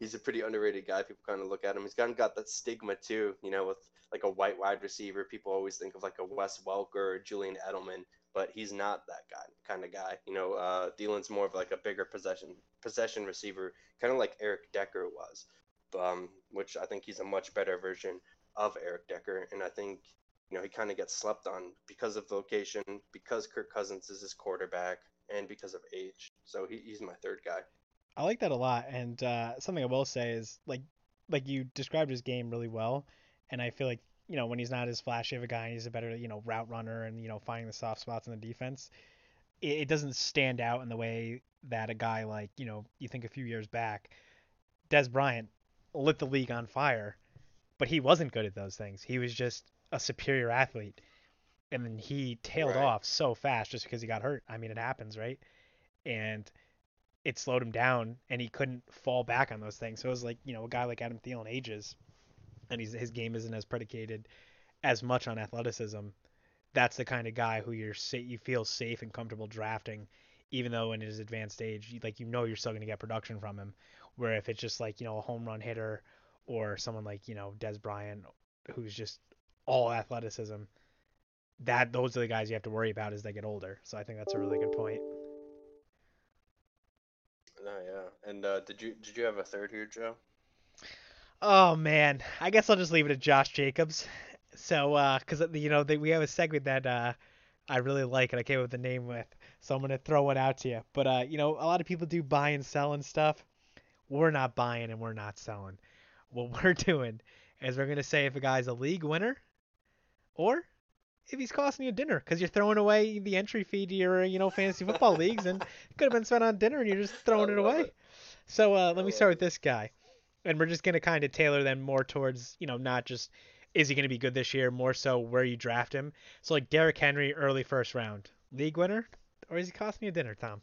he's a pretty underrated guy. People kind of look at him. He's kind of got that stigma too. You know, with like a white wide receiver, people always think of like a Wes Welker or Julian Edelman, but he's not that guy kind of guy. You know, uh, Thielen's more of like a bigger possession possession receiver, kind of like Eric Decker was um, which I think he's a much better version of Eric Decker. And I think, you know, he kind of gets slept on because of location, because Kirk Cousins is his quarterback, and because of age. So he, he's my third guy. I like that a lot. And uh, something I will say is like, like you described his game really well, and I feel like you know when he's not as flashy of a guy, and he's a better you know route runner and you know finding the soft spots in the defense. It, it doesn't stand out in the way that a guy like you know you think a few years back, Dez Bryant lit the league on fire, but he wasn't good at those things. He was just a superior athlete. And then he tailed right. off so fast just because he got hurt. I mean, it happens, right? And it slowed him down and he couldn't fall back on those things. So it was like, you know, a guy like Adam Thielen ages and he's, his game isn't as predicated as much on athleticism. That's the kind of guy who you're you feel safe and comfortable drafting, even though in his advanced age, like you know you're still going to get production from him. Where if it's just like you know a home run hitter or someone like you know Dez Bryant, who's just all athleticism, that those are the guys you have to worry about as they get older. So I think that's a really good point. No, yeah. And uh, did you did you have a third here, Joe? Oh man, I guess I'll just leave it to Josh Jacobs. So, uh, cause you know they, we have a segment that uh, I really like and I came up with the name with, so I'm gonna throw it out to you. But uh, you know, a lot of people do buy and sell and stuff we're not buying and we're not selling. What [LAUGHS] we're doing is we're going to say if a guy's a league winner or if he's costing you dinner because you're throwing away the entry fee to your, you know, fantasy football leagues and [LAUGHS] it could have been spent on dinner and you're just [LAUGHS] throwing it away. It. So uh, let me start with this guy. And we're just going to kind of tailor them more towards, you know, not just is he going to be good this year, more so where you draft him. So like Derrick Henry, early first round, league winner, or is he costing you a dinner, Tom?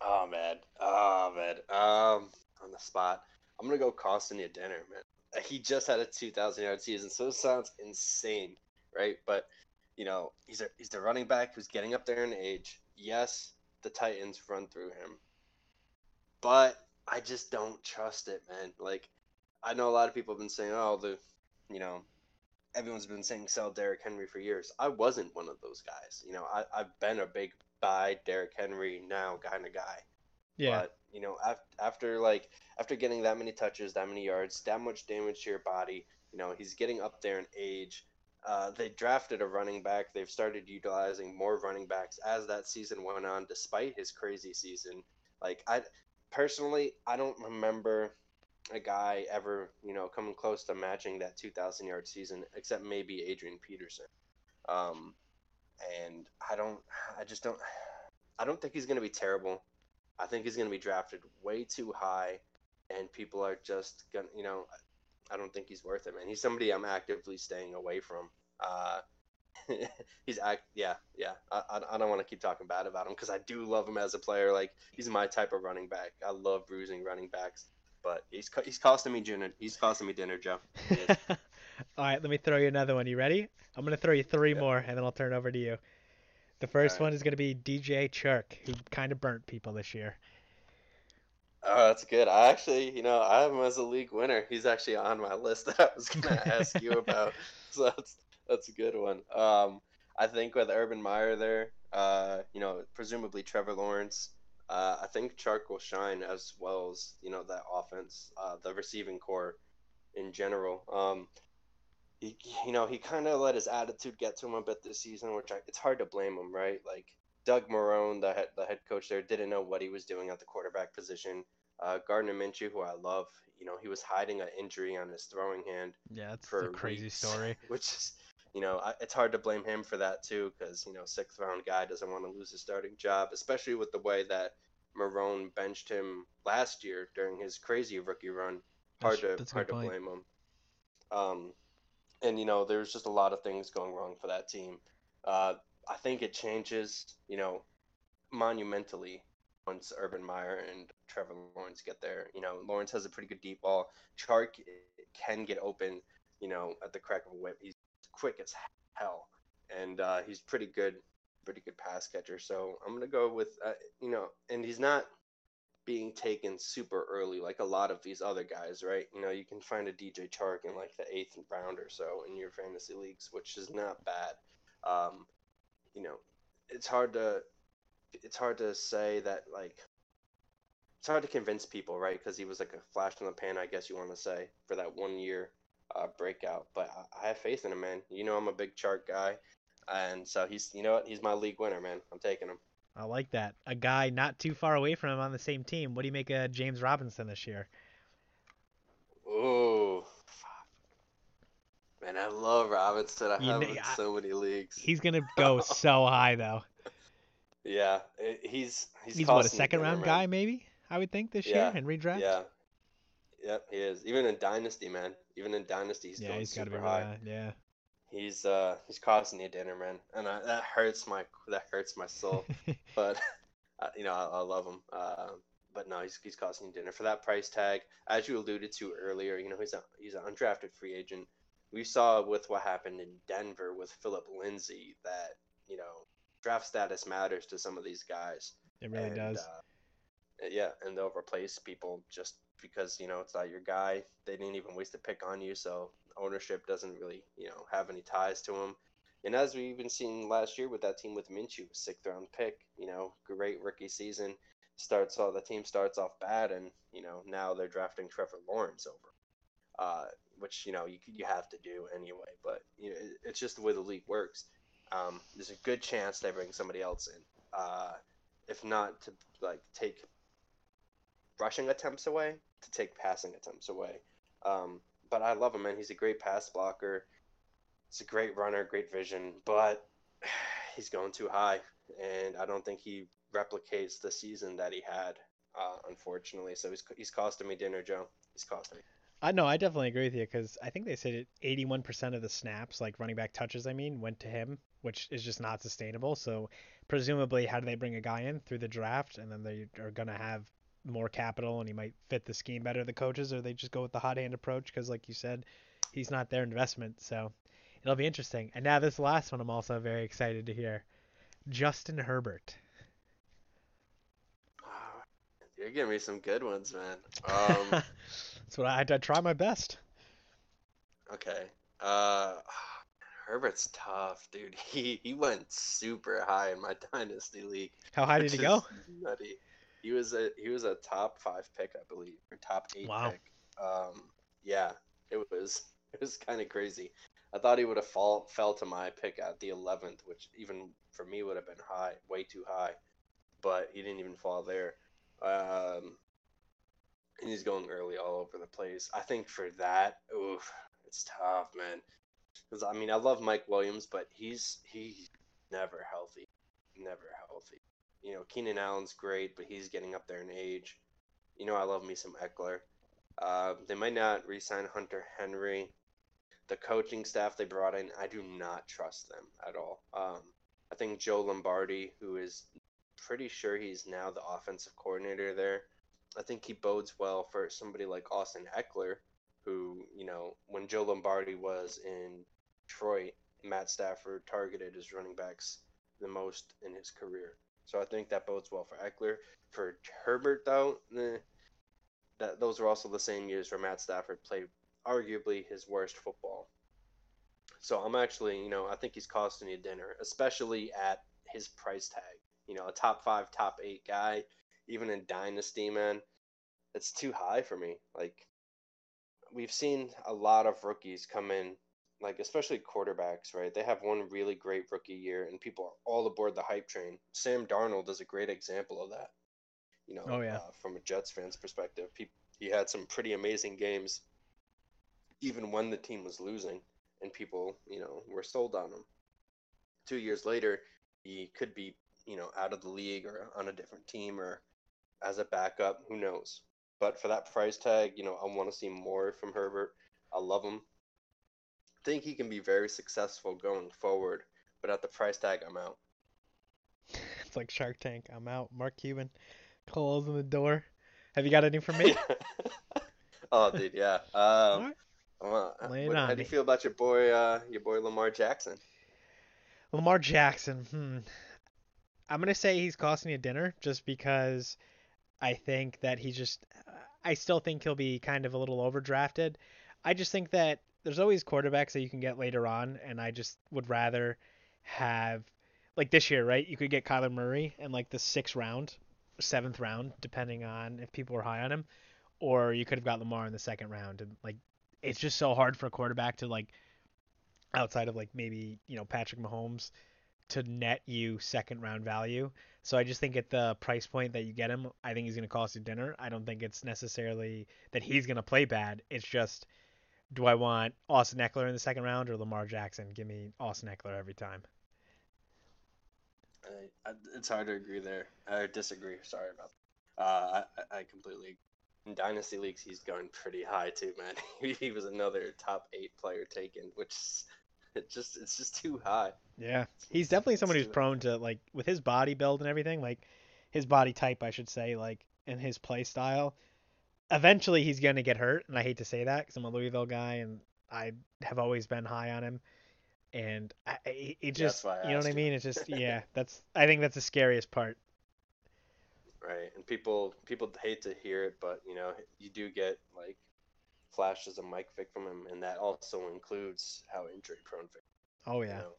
Oh man, oh man. Um, on the spot, I'm gonna go costing you dinner, man. He just had a 2,000 yard season, so it sounds insane, right? But you know, he's a he's the running back who's getting up there in age. Yes, the Titans run through him, but I just don't trust it, man. Like, I know a lot of people have been saying, oh, the, you know, everyone's been saying sell Derrick Henry for years. I wasn't one of those guys. You know, I, I've been a big buy Derrick Henry now kind of guy. Yeah. But, you know, after, after like after getting that many touches, that many yards, that much damage to your body, you know, he's getting up there in age. Uh, they drafted a running back. They've started utilizing more running backs as that season went on, despite his crazy season. Like I personally, I don't remember a guy ever, you know, coming close to matching that 2,000 yard season, except maybe Adrian Peterson. Um, and I don't, I just don't, I don't think he's going to be terrible. I think he's going to be drafted way too high, and people are just to, you know, I don't think he's worth it, man. He's somebody I'm actively staying away from. Uh, [LAUGHS] he's act, yeah, yeah. I, I, I don't want to keep talking bad about him because I do love him as a player. Like he's my type of running back. I love bruising running backs, but he's he's costing me dinner. He's costing me dinner, Joe. [LAUGHS] All right, let me throw you another one. You ready? I'm gonna throw you three yeah. more, and then I'll turn it over to you. The first right. one is gonna be DJ Chark, who kind of burnt people this year. Oh, that's good. I actually, you know, I have him as a league winner. He's actually on my list that I was gonna [LAUGHS] ask you about. So that's that's a good one. Um, I think with Urban Meyer there, uh, you know, presumably Trevor Lawrence. Uh, I think Chark will shine as well as you know that offense, uh, the receiving core in general. Um, he, you know, he kind of let his attitude get to him a bit this season, which I, it's hard to blame him, right? Like Doug Marrone, the head, the head coach there, didn't know what he was doing at the quarterback position. Uh, Gardner Minshew, who I love, you know, he was hiding an injury on his throwing hand. Yeah, that's a crazy weeks, story. [LAUGHS] Which is, you know, I, it's hard to blame him for that too, because you know, sixth round guy doesn't want to lose his starting job, especially with the way that Marrone benched him last year during his crazy rookie run. Hard that's, to hard to blame him. Um, and you know, there's just a lot of things going wrong for that team. Uh, I think it changes, you know, monumentally once Urban Meyer and Trevor Lawrence get there. You know, Lawrence has a pretty good deep ball. Chark can get open, you know, at the crack of a whip. He's quick as hell, and uh, he's pretty good, pretty good pass catcher. So I'm gonna go with, uh, you know, and he's not being taken super early like a lot of these other guys, right? You know, you can find a DJ Chark in like the eighth round or so in your fantasy leagues, which is not bad. Um, you know, it's hard to it's hard to say that like it's hard to convince people, right? Because he was like a flash in the pan, I guess you want to say, for that one year uh, breakout. But I, I have faith in him, man. You know, I'm a big Chark guy, and so he's you know what? He's my league winner, man. I'm taking him. I like that. A guy not too far away from him on the same team. What do you make of James Robinson this year? Oh, man, I love Robinson. I you have know, him in so many leagues. He's gonna go [LAUGHS] so high though. Yeah, he's he's, he's what a second round guy maybe. I would think this yeah, year in redraft. Yeah, yep, he is. Even in dynasty, man. Even in dynasty, he's yeah, going he's super high. Yeah he's uh he's costing you dinner, man, and I, that hurts my that hurts my soul. [LAUGHS] but uh, you know, I, I love him. Uh, but no, he's he's costing dinner for that price tag. As you alluded to earlier, you know, he's a he's an undrafted free agent. We saw with what happened in Denver with Philip Lindsay that you know draft status matters to some of these guys. It really and, does. Uh, yeah, and they'll replace people just because you know it's not your guy. They didn't even waste a pick on you, so ownership doesn't really, you know, have any ties to him. And as we've even seen last year with that team with Minshew, sixth round pick, you know, great rookie season. Starts off the team starts off bad, and you know now they're drafting Trevor Lawrence over, uh, which you know you you have to do anyway. But you know it's just the way the league works. Um, there's a good chance they bring somebody else in, uh, if not to like take rushing attempts away, to take passing attempts away. Um, but I love him, man. He's a great pass blocker. He's a great runner, great vision, but [SIGHS] he's going too high, and I don't think he replicates the season that he had, uh, unfortunately. So he's he's costing me dinner, Joe. He's costing me. I know, I definitely agree with you because I think they said 81% of the snaps, like running back touches, I mean, went to him, which is just not sustainable. So presumably, how do they bring a guy in through the draft, and then they are gonna have more capital and he might fit the scheme better the coaches or they just go with the hot hand approach because like you said he's not their investment so it'll be interesting and now this last one i'm also very excited to hear justin herbert you're giving me some good ones man [LAUGHS] um, that's what I, I, I try my best okay uh Herbert's tough, dude. [LAUGHS] He he went super high in my [LAUGHS] dynasty league. How high did he go? Nutty. He was a he was a top five pick, I believe, or top eight wow. pick. Um, yeah, it was [LAUGHS] it was kind of crazy. I thought he would have fall fell to my pick at the eleventh, which even for me would have been high, way too high. But he didn't even fall there. Um, and he's going early all over the place. I think for that, oof, it's tough, man. Because I mean, I love Mike Williams, but he's he's never healthy, never healthy. You know, Keenan Allen's great, but he's getting up there in age. You know, I love me some Ekeler. Uh, they might not re-sign Hunter Henry. The coaching staff they brought in, I do not trust them at all. Um, I think Joe Lombardi, who is pretty sure he's now the offensive coordinator there, I think he bodes well for somebody like Austin Ekeler, who, you know, when Joe Lombardi was in Detroit, Matt Stafford targeted his running backs the most in his career. So I think that bodes well for Ekeler. For Herbert, though, eh, that those are also the same years where Matt Stafford played arguably his worst football. So I'm actually, you know, I think he's costing you dinner, especially at his price tag. You know, a top five, top eight guy, even in Dynasty, man, it's too high for me. Like, we've seen a lot of rookies come in like especially quarterbacks, right? They have one really great rookie year, and people are all aboard the hype train. Sam Darnold is a great example of that. You know, oh, yeah. uh, from a Jets fan's perspective, he he had some pretty amazing games, even when the team was losing, and people, you know, were sold on him. Two years later, he could be, you know, out of the league or on a different team or as a backup. Who knows? But for that price tag, you know, I want to see more from Herbert. I love him. Think he can be very successful going forward, but at the price tag, I'm out. It's like Shark Tank. I'm out. Mark Cuban closing the door. Have you got anything for me? [LAUGHS] oh, dude, yeah. [LAUGHS] Um, right. well, what- how do you feel about your boy, uh, your boy Lamar Jackson? Lamar Jackson. Hmm. I'm gonna say he's costing you dinner just because I think that he just. I still think he'll be kind of a little overdrafted. I just think that there's always quarterbacks that you can get later on, and I just would rather have like this year, right? You could get Kyler Murray in like the sixth round, seventh round, depending on if people were high on him, or you could have got Lamar in the second round, and like it's just so hard for a quarterback to like outside of like maybe you know Patrick Mahomes to net you second round value. So I just think at the price point that you get him, I think he's going to cost you dinner. I don't think it's necessarily that he's going to play bad. It's just do I want Austin Ekeler in the second round or Lamar Jackson? Give me Austin Ekeler every time. I, I, it's hard to agree there. I disagree. Sorry about that. Uh, I, I completely. In dynasty leagues, he's going pretty high too, man. [LAUGHS] he, was another top eight player taken, which is- it just it's just too high. Yeah, he's definitely someone who's prone to like with his body build and everything, like his body type, I should say, like and his play style. Eventually, he's gonna get hurt, and I hate to say that because I'm a Louisville guy and I have always been high on him. And I, it just, you know what I you. mean? It's just, [LAUGHS] yeah, that's. I think that's the scariest part. right? And people people hate to hear it, but you know you do get like flashes of Mike Vick from him, and that also includes how injury prone Vick. Oh You yeah, know,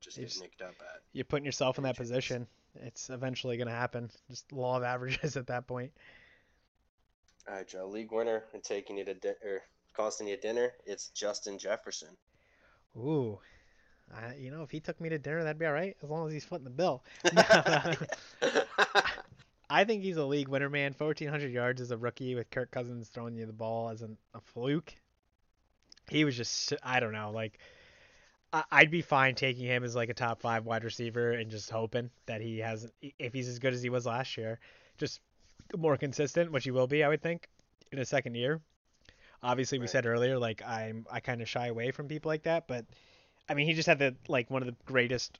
just You gets just- nicked up at. you're putting yourself in that position. It's eventually gonna happen. Just law of averages [LAUGHS] at that point. All right, Joe, league winner and taking you to di- or costing you dinner. It's Justin Jefferson. Ooh. I, you know, if he took me to dinner, that'd be all right, as long as he's footing the bill. [LAUGHS] I think he's a league winner, man. 1,400 yards as a rookie with Kirk Cousins throwing you the ball as an, a fluke. He was just, I don't know, like, I, I'd be fine taking him as like a top five wide receiver and just hoping that he has, if he's as good as he was last year, just more consistent, which he will be, I would think, in his second year. Obviously, we Right. said earlier, like, I'm, I kind of shy away from people like that, but I mean, he just had the, like, one of the greatest,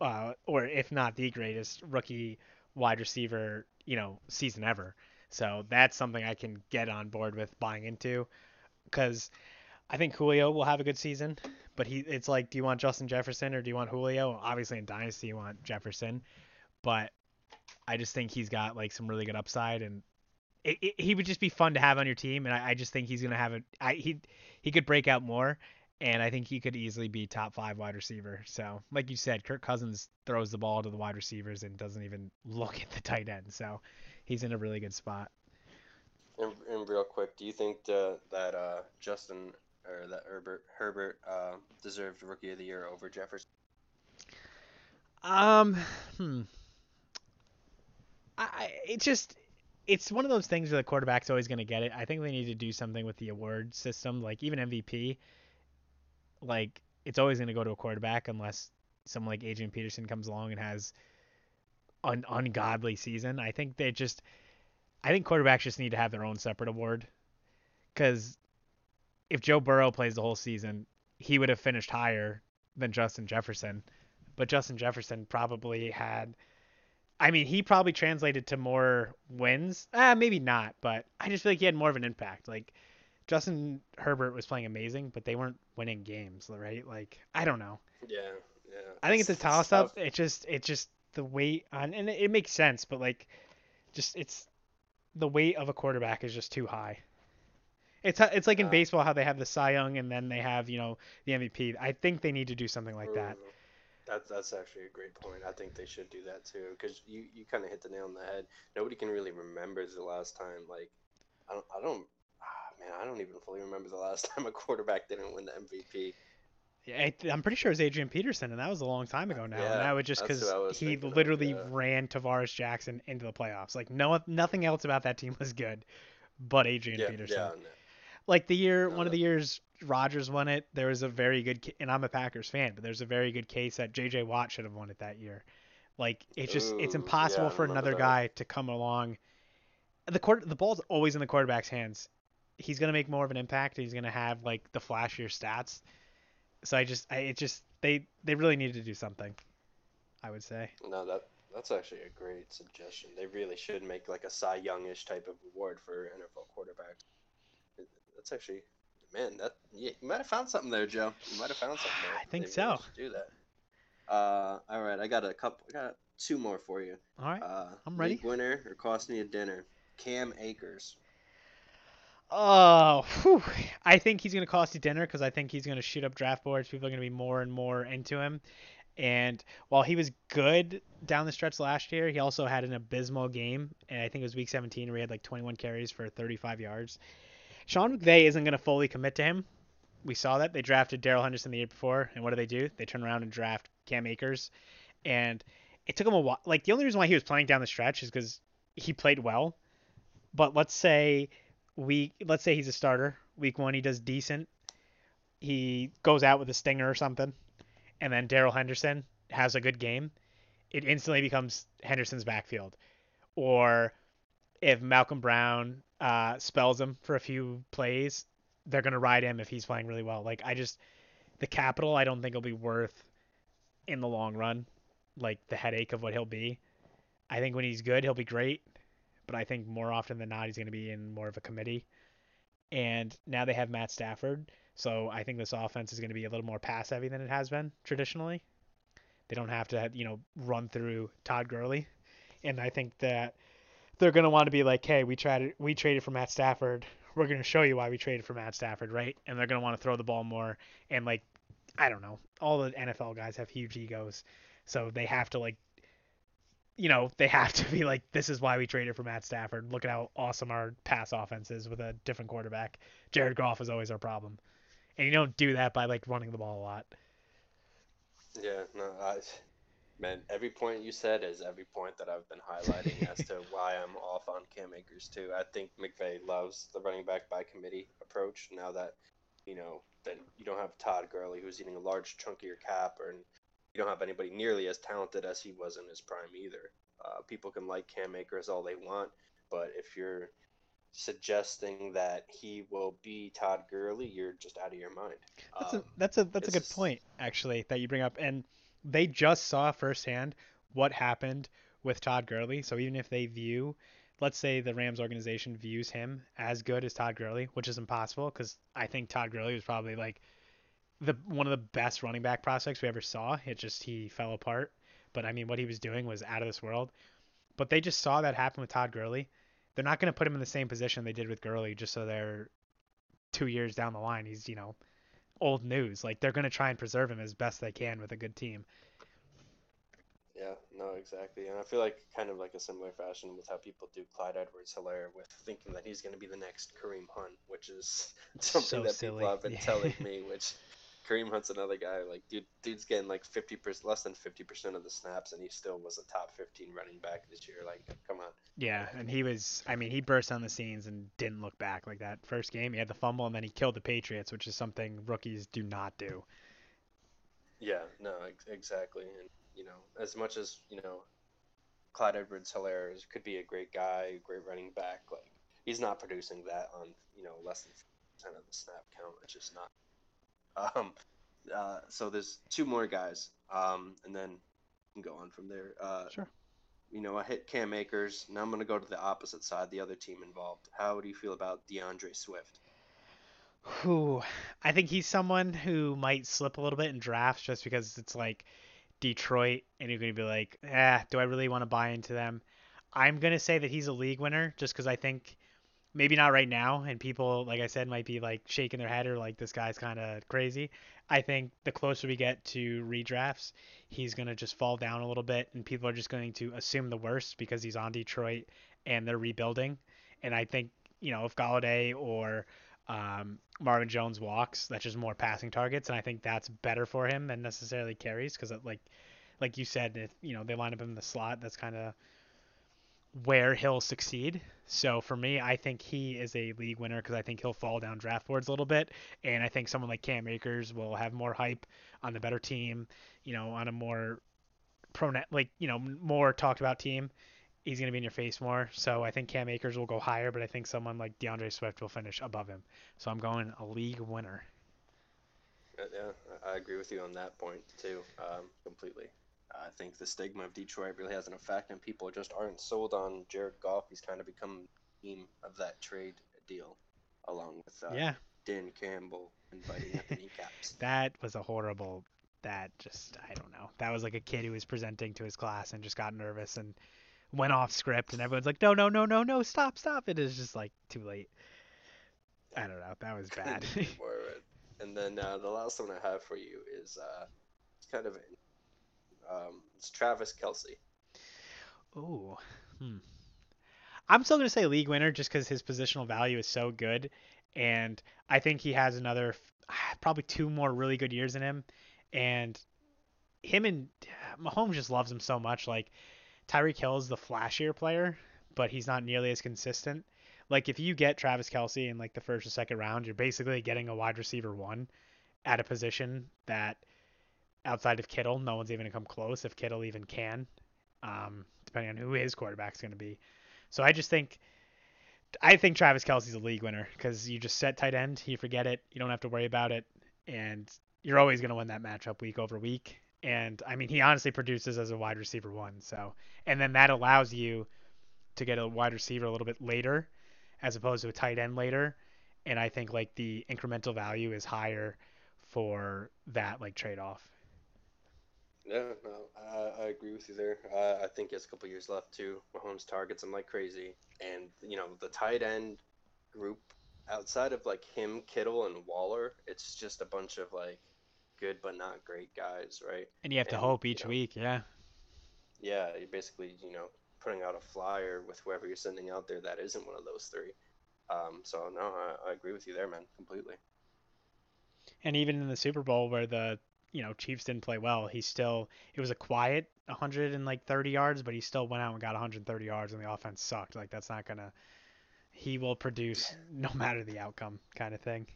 uh, or if not the greatest rookie wide receiver, you know, season ever. So that's something I can get on board with buying into because I think Julio will have a good season, but he it's like do you want Justin Jefferson or do you want Julio? Obviously in dynasty you want Jefferson, but I just think he's got like some really good upside and it, it, he would just be fun to have on your team and I, I just think he's gonna have a I, he he could break out more and I think he could easily be top five wide receiver. So, like you said, Kirk Cousins throws the ball to the wide receivers and doesn't even [LAUGHS] look at the tight end. So, he's in a really good spot. And, and real quick, do you think uh, that uh, Justin or that Herbert Herbert uh, deserved Rookie of the Year over Jefferson? Um, hmm. I, I- it's just, it's one of those things where the quarterback's always going to get it. I think they need to do something with the award system, like even MVP. Like it's always going to go to a quarterback unless someone like Adrian Peterson comes along and has an ungodly season. I think they just, I think quarterbacks just need to have their own separate award, because if Joe Burrow plays the whole season, he would have finished higher than Justin Jefferson but Justin Jefferson probably had. I mean, he probably translated to more wins. Ah, maybe not, but I just feel like he had more of an impact. Like Justin Herbert was playing amazing, but they weren't winning games, right? Like I don't know. Yeah, yeah. I think it's a It's- toss up. It just it just the weight on and it, it makes sense, but like just it's the weight of a quarterback is just too high. It's it's like in Uh, baseball how they have the Cy Young and then they have you know the MVP. I think they need to do something like that. That's that's actually a great point. I think they should do that too, because you, you kind of hit the nail on the head. Nobody can really remember the last time. Like, I don't I don't. ah, man, I don't even fully remember the last [LAUGHS] time a quarterback didn't win the MVP. Yeah, I'm pretty sure it was Adrian Peterson, and that was a long time ago now. Yeah, and that was just because who I was he thinking of, literally yeah. ran Tarvaris Jackson into the playoffs. Like no, nothing else about that team was good, but Adrian Yeah, Peterson. yeah, no. Like the year, one of the years Rodgers won it, there was a very good, and I'm a Packers fan, but there's a very good case that J.J. Watt should have won it that year. Like it's just, it's impossible yeah, for another that. guy to come along. The court, the ball's always in the quarterback's hands. He's gonna make more of an impact. He's gonna have like the flashier stats. So I just, I, it just, they, they really needed to do something. I would say. No, that that's actually a great suggestion. They really should make like a Cy Youngish type of award for NFL quarterbacks. That's actually, man, that yeah, you might have found something there, Joe. You might have found something there. [SIGHS] I think really so. do that. Uh, all right, I got a couple. I got two more for you. All right. Uh, I'm ready. winner or cost me a dinner. Cam Akers. Oh, whew. I think he's going to cost you dinner because I think he's going to shoot up draft boards. People are going to be more and more into him. And while he was good down the stretch last year, he also had an abysmal game. And I think it was week 17 where he had like 21 carries for 35 yards. Sean McVay isn't going to fully commit to him. We saw that. They drafted Darrell Henderson the year before. And what do they do? They turn around and draft Cam Akers. And it took him a while. Like, the only reason why he was playing down the stretch is because he played well. But let's say we let's say he's a starter week one he does decent he goes out with a stinger or something and then darrell henderson has a good game it instantly becomes henderson's backfield or if malcolm brown uh, spells him for a few plays they're to ride him if he's playing really well like i just the capital i don't think will be worth in the long run like the headache of what he'll be i think when he's good he'll be great but I think more often than not he's going to be in more of a committee. And now they have Matt Stafford, so I think this offense is going to be a little more pass heavy than it has been traditionally. They don't have to, you know, run through Todd Gurley, and I think that they're going to want to be like, "Hey, we tried we traded for Matt Stafford. We're going to show you why we traded for Matt Stafford, right?" And they're going to want to throw the ball more and like I don't know. All the NFL guys have huge egos, so they have to like you know, they have to be like, this is why we traded for Matt Stafford. Look at how awesome our pass offense is with a different quarterback. Jared Goff is always our problem. And you don't do that by like running the ball a lot. Yeah, no, I, man, every point you said is every point that I've been highlighting as to why I'm off on Cam Akers too. I think McVay loves the running back by committee approach. Now that you know that you don't have Todd Gurley, who's eating a large chunk of your cap, or you don't have anybody nearly as talented as he was in his prime either. Uh, people can like Cam Akers all they want, but if you're suggesting that he will be Todd Gurley, you're just out of your mind. That's a Um, that's a that's a good point actually that you bring up. And they just saw firsthand what happened with Todd Gurley. So even if they view, let's say the Rams organization views him as good as Todd Gurley, which is impossible because I think Todd Gurley was probably like the one of the best running back prospects we ever saw. It just he fell apart. But I mean, what he was doing was out of this world. But they just saw that happen with Todd Gurley. They're not going to put him in the same position they did with Gurley, just so they're two years down the line. He's you know old news. Like they're going to try and preserve him as best they can with a good team. Yeah, no, exactly. And I feel like kind of like a similar fashion with how people do Clyde Edwards Helaire with thinking that he's going to be the next Kareem Hunt, which is [LAUGHS] something So that silly. people have been Yeah. telling [LAUGHS] me, which Kareem Hunt's another guy. Like, dude, dude's getting like 50%, less than 50% of the snaps, and he still was a top 15 running back this year. Like, come on. Yeah, and he was. I mean, he burst on the scenes and didn't look back like that first game. He had the fumble and then he killed the Patriots, which is something rookies do not do. Yeah, no, ex- exactly. And, you know, as much as, you know, Clyde Edwards Helaire could be a great guy, great running back, like, he's not producing that on, you know, less than 50% of the snap count. It's just not. Um, uh, so there's two more guys, um, and then can go on from there. Uh, Sure. You know, I hit Cam Akers. Now I'm going to go to the opposite side, the other team involved. How do you feel about DeAndre Swift? Who I think he's someone who might slip a little bit in drafts just because it's like Detroit and you're going to be like, eh, do I really want to buy into them? I'm going to say that he's a league winner just because I think maybe not right now and people like I said might be like shaking their head or like this guy's kind of crazy. I think the closer we get to redrafts, he's going to just fall down a little bit and people are just going to assume the worst because he's on Detroit and they're rebuilding. And I think you know, if Golladay or um, Marvin Jones walks, that's just more passing targets, and I think that's better for him than necessarily carries because, like, like you said, if you know they line up in the slot, that's kind of where he'll succeed. So for me, I think he is a league winner because I think he'll fall down draft boards a little bit, and I think someone like Cam Akers will have more hype on the better team, you know, on a more pro like you know more talked about team. He's going to be in your face more. So I think Cam Akers will go higher, but I think someone like DeAndre Swift will finish above him. So I'm going a league winner. Yeah, I agree with you on that point too, um, completely. I think the stigma of Detroit really has an effect, and people just aren't sold on Jared Goff. He's kind of become theme of that trade deal, along with uh, yeah. Dan Campbell inviting at the [LAUGHS] kneecaps. that was a horrible. That just I don't know. That was like a kid who was presenting to his class and just got nervous and went off script, and everyone's like, no, no, no, no, no, stop, stop. It is just like too late. I don't know. That was bad. and then uh, the last one I have for you is uh, kind of it's Travis Kelce. Ooh. Hmm. I'm still going to say league winner just because his positional value is so good. And I think he has another, [SIGHS] probably two more really good years in him. And him and [SIGHS] Mahomes just loves him so much. Like, Tyreek Hill is the flashier player, but he's not nearly as consistent. Like, if you get Travis Kelce in like the first or second round, you're basically getting a wide receiver one at a position that outside of Kittle, no one's even gonna come close if Kittle even can, um, depending on who his quarterback's gonna be. So I just think, I think Travis Kelce's a league winner because you just set tight end, you forget it, you don't have to worry about it, and you're always gonna win that matchup week over week. And I mean, he honestly produces as a wide receiver one, so and then that allows you to get a wide receiver a little bit later, as opposed to a tight end later. And I think like the incremental value is higher for that like trade off. Yeah, no, I, I agree with you there. Uh, I think he has a couple years left too. Mahomes targets him like crazy, and you know the tight end group outside of like him, Kittle, and Waller, it's just a bunch of like good but not great guys, right? And you have to hope each you know, week, yeah. Yeah, you're basically you know putting out a flyer with whoever you're sending out there that isn't one of those three. Um, so no, I, I agree with you there, man, completely. And even in the Super Bowl, where the you know Chiefs didn't play well, he still it was a quiet 130 yards, but he still went out and got 130 yards, and the offense sucked. Like that's not gonna. He will produce [LAUGHS] no matter the outcome, kind of thing.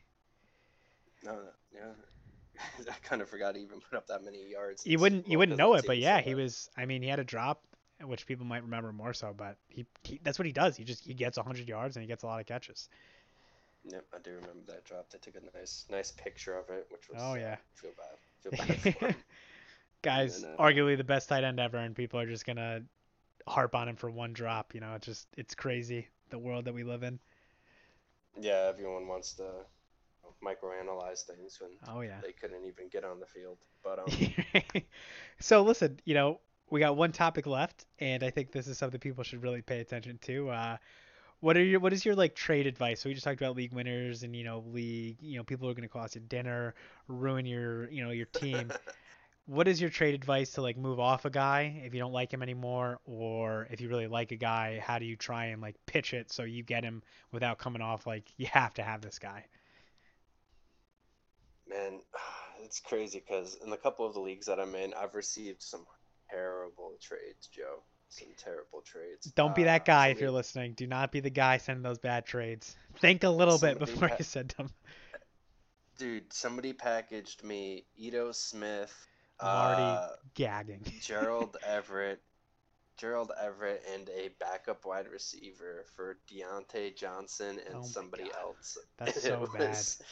No, no yeah. [LAUGHS] I kind of forgot he even put up that many yards. You wouldn't you wouldn't know it, but yeah, he was. I mean, he had a drop, which people might remember more so, but he, he that's what he does. He just he gets 100 yards and he gets a lot of catches. Yep, I do remember that drop. They took a nice nice picture of it, which was. Oh yeah. Uh, feel bad. [LAUGHS] Guys, uh, arguably the best tight end ever, and people are just gonna harp on him for one drop. You know, it's just it's crazy the world that we live in. Yeah, everyone wants to microanalyze things when oh yeah they couldn't even get on the field. But um. [LAUGHS] so listen, you know, we got one topic left, and I think this is something people should really pay attention to. Uh, what are your what is your like trade advice? So we just talked about league winners and you know league, you know people are going to cost you dinner, ruin your you know your team. [LAUGHS] what is your trade advice to like move off a guy if you don't like him anymore, or if you really like a guy, how do you try and like pitch it so you get him without coming off like you have to have this guy? Man, [SIGHS] it's crazy because in a couple of the leagues that I'm in, I've received some terrible trades, Joe some terrible trades. Don't be that uh, guy uh, if you're listening. Do not be the guy sending those bad trades. Think a little bit before pa- you send them. Dude, somebody packaged me Ito Smith, Marty uh, gagging, [LAUGHS] Gerald Everett, Gerald Everett, and a backup wide receiver for Diontae Johnson and oh somebody else. That's [LAUGHS] so it bad. Was,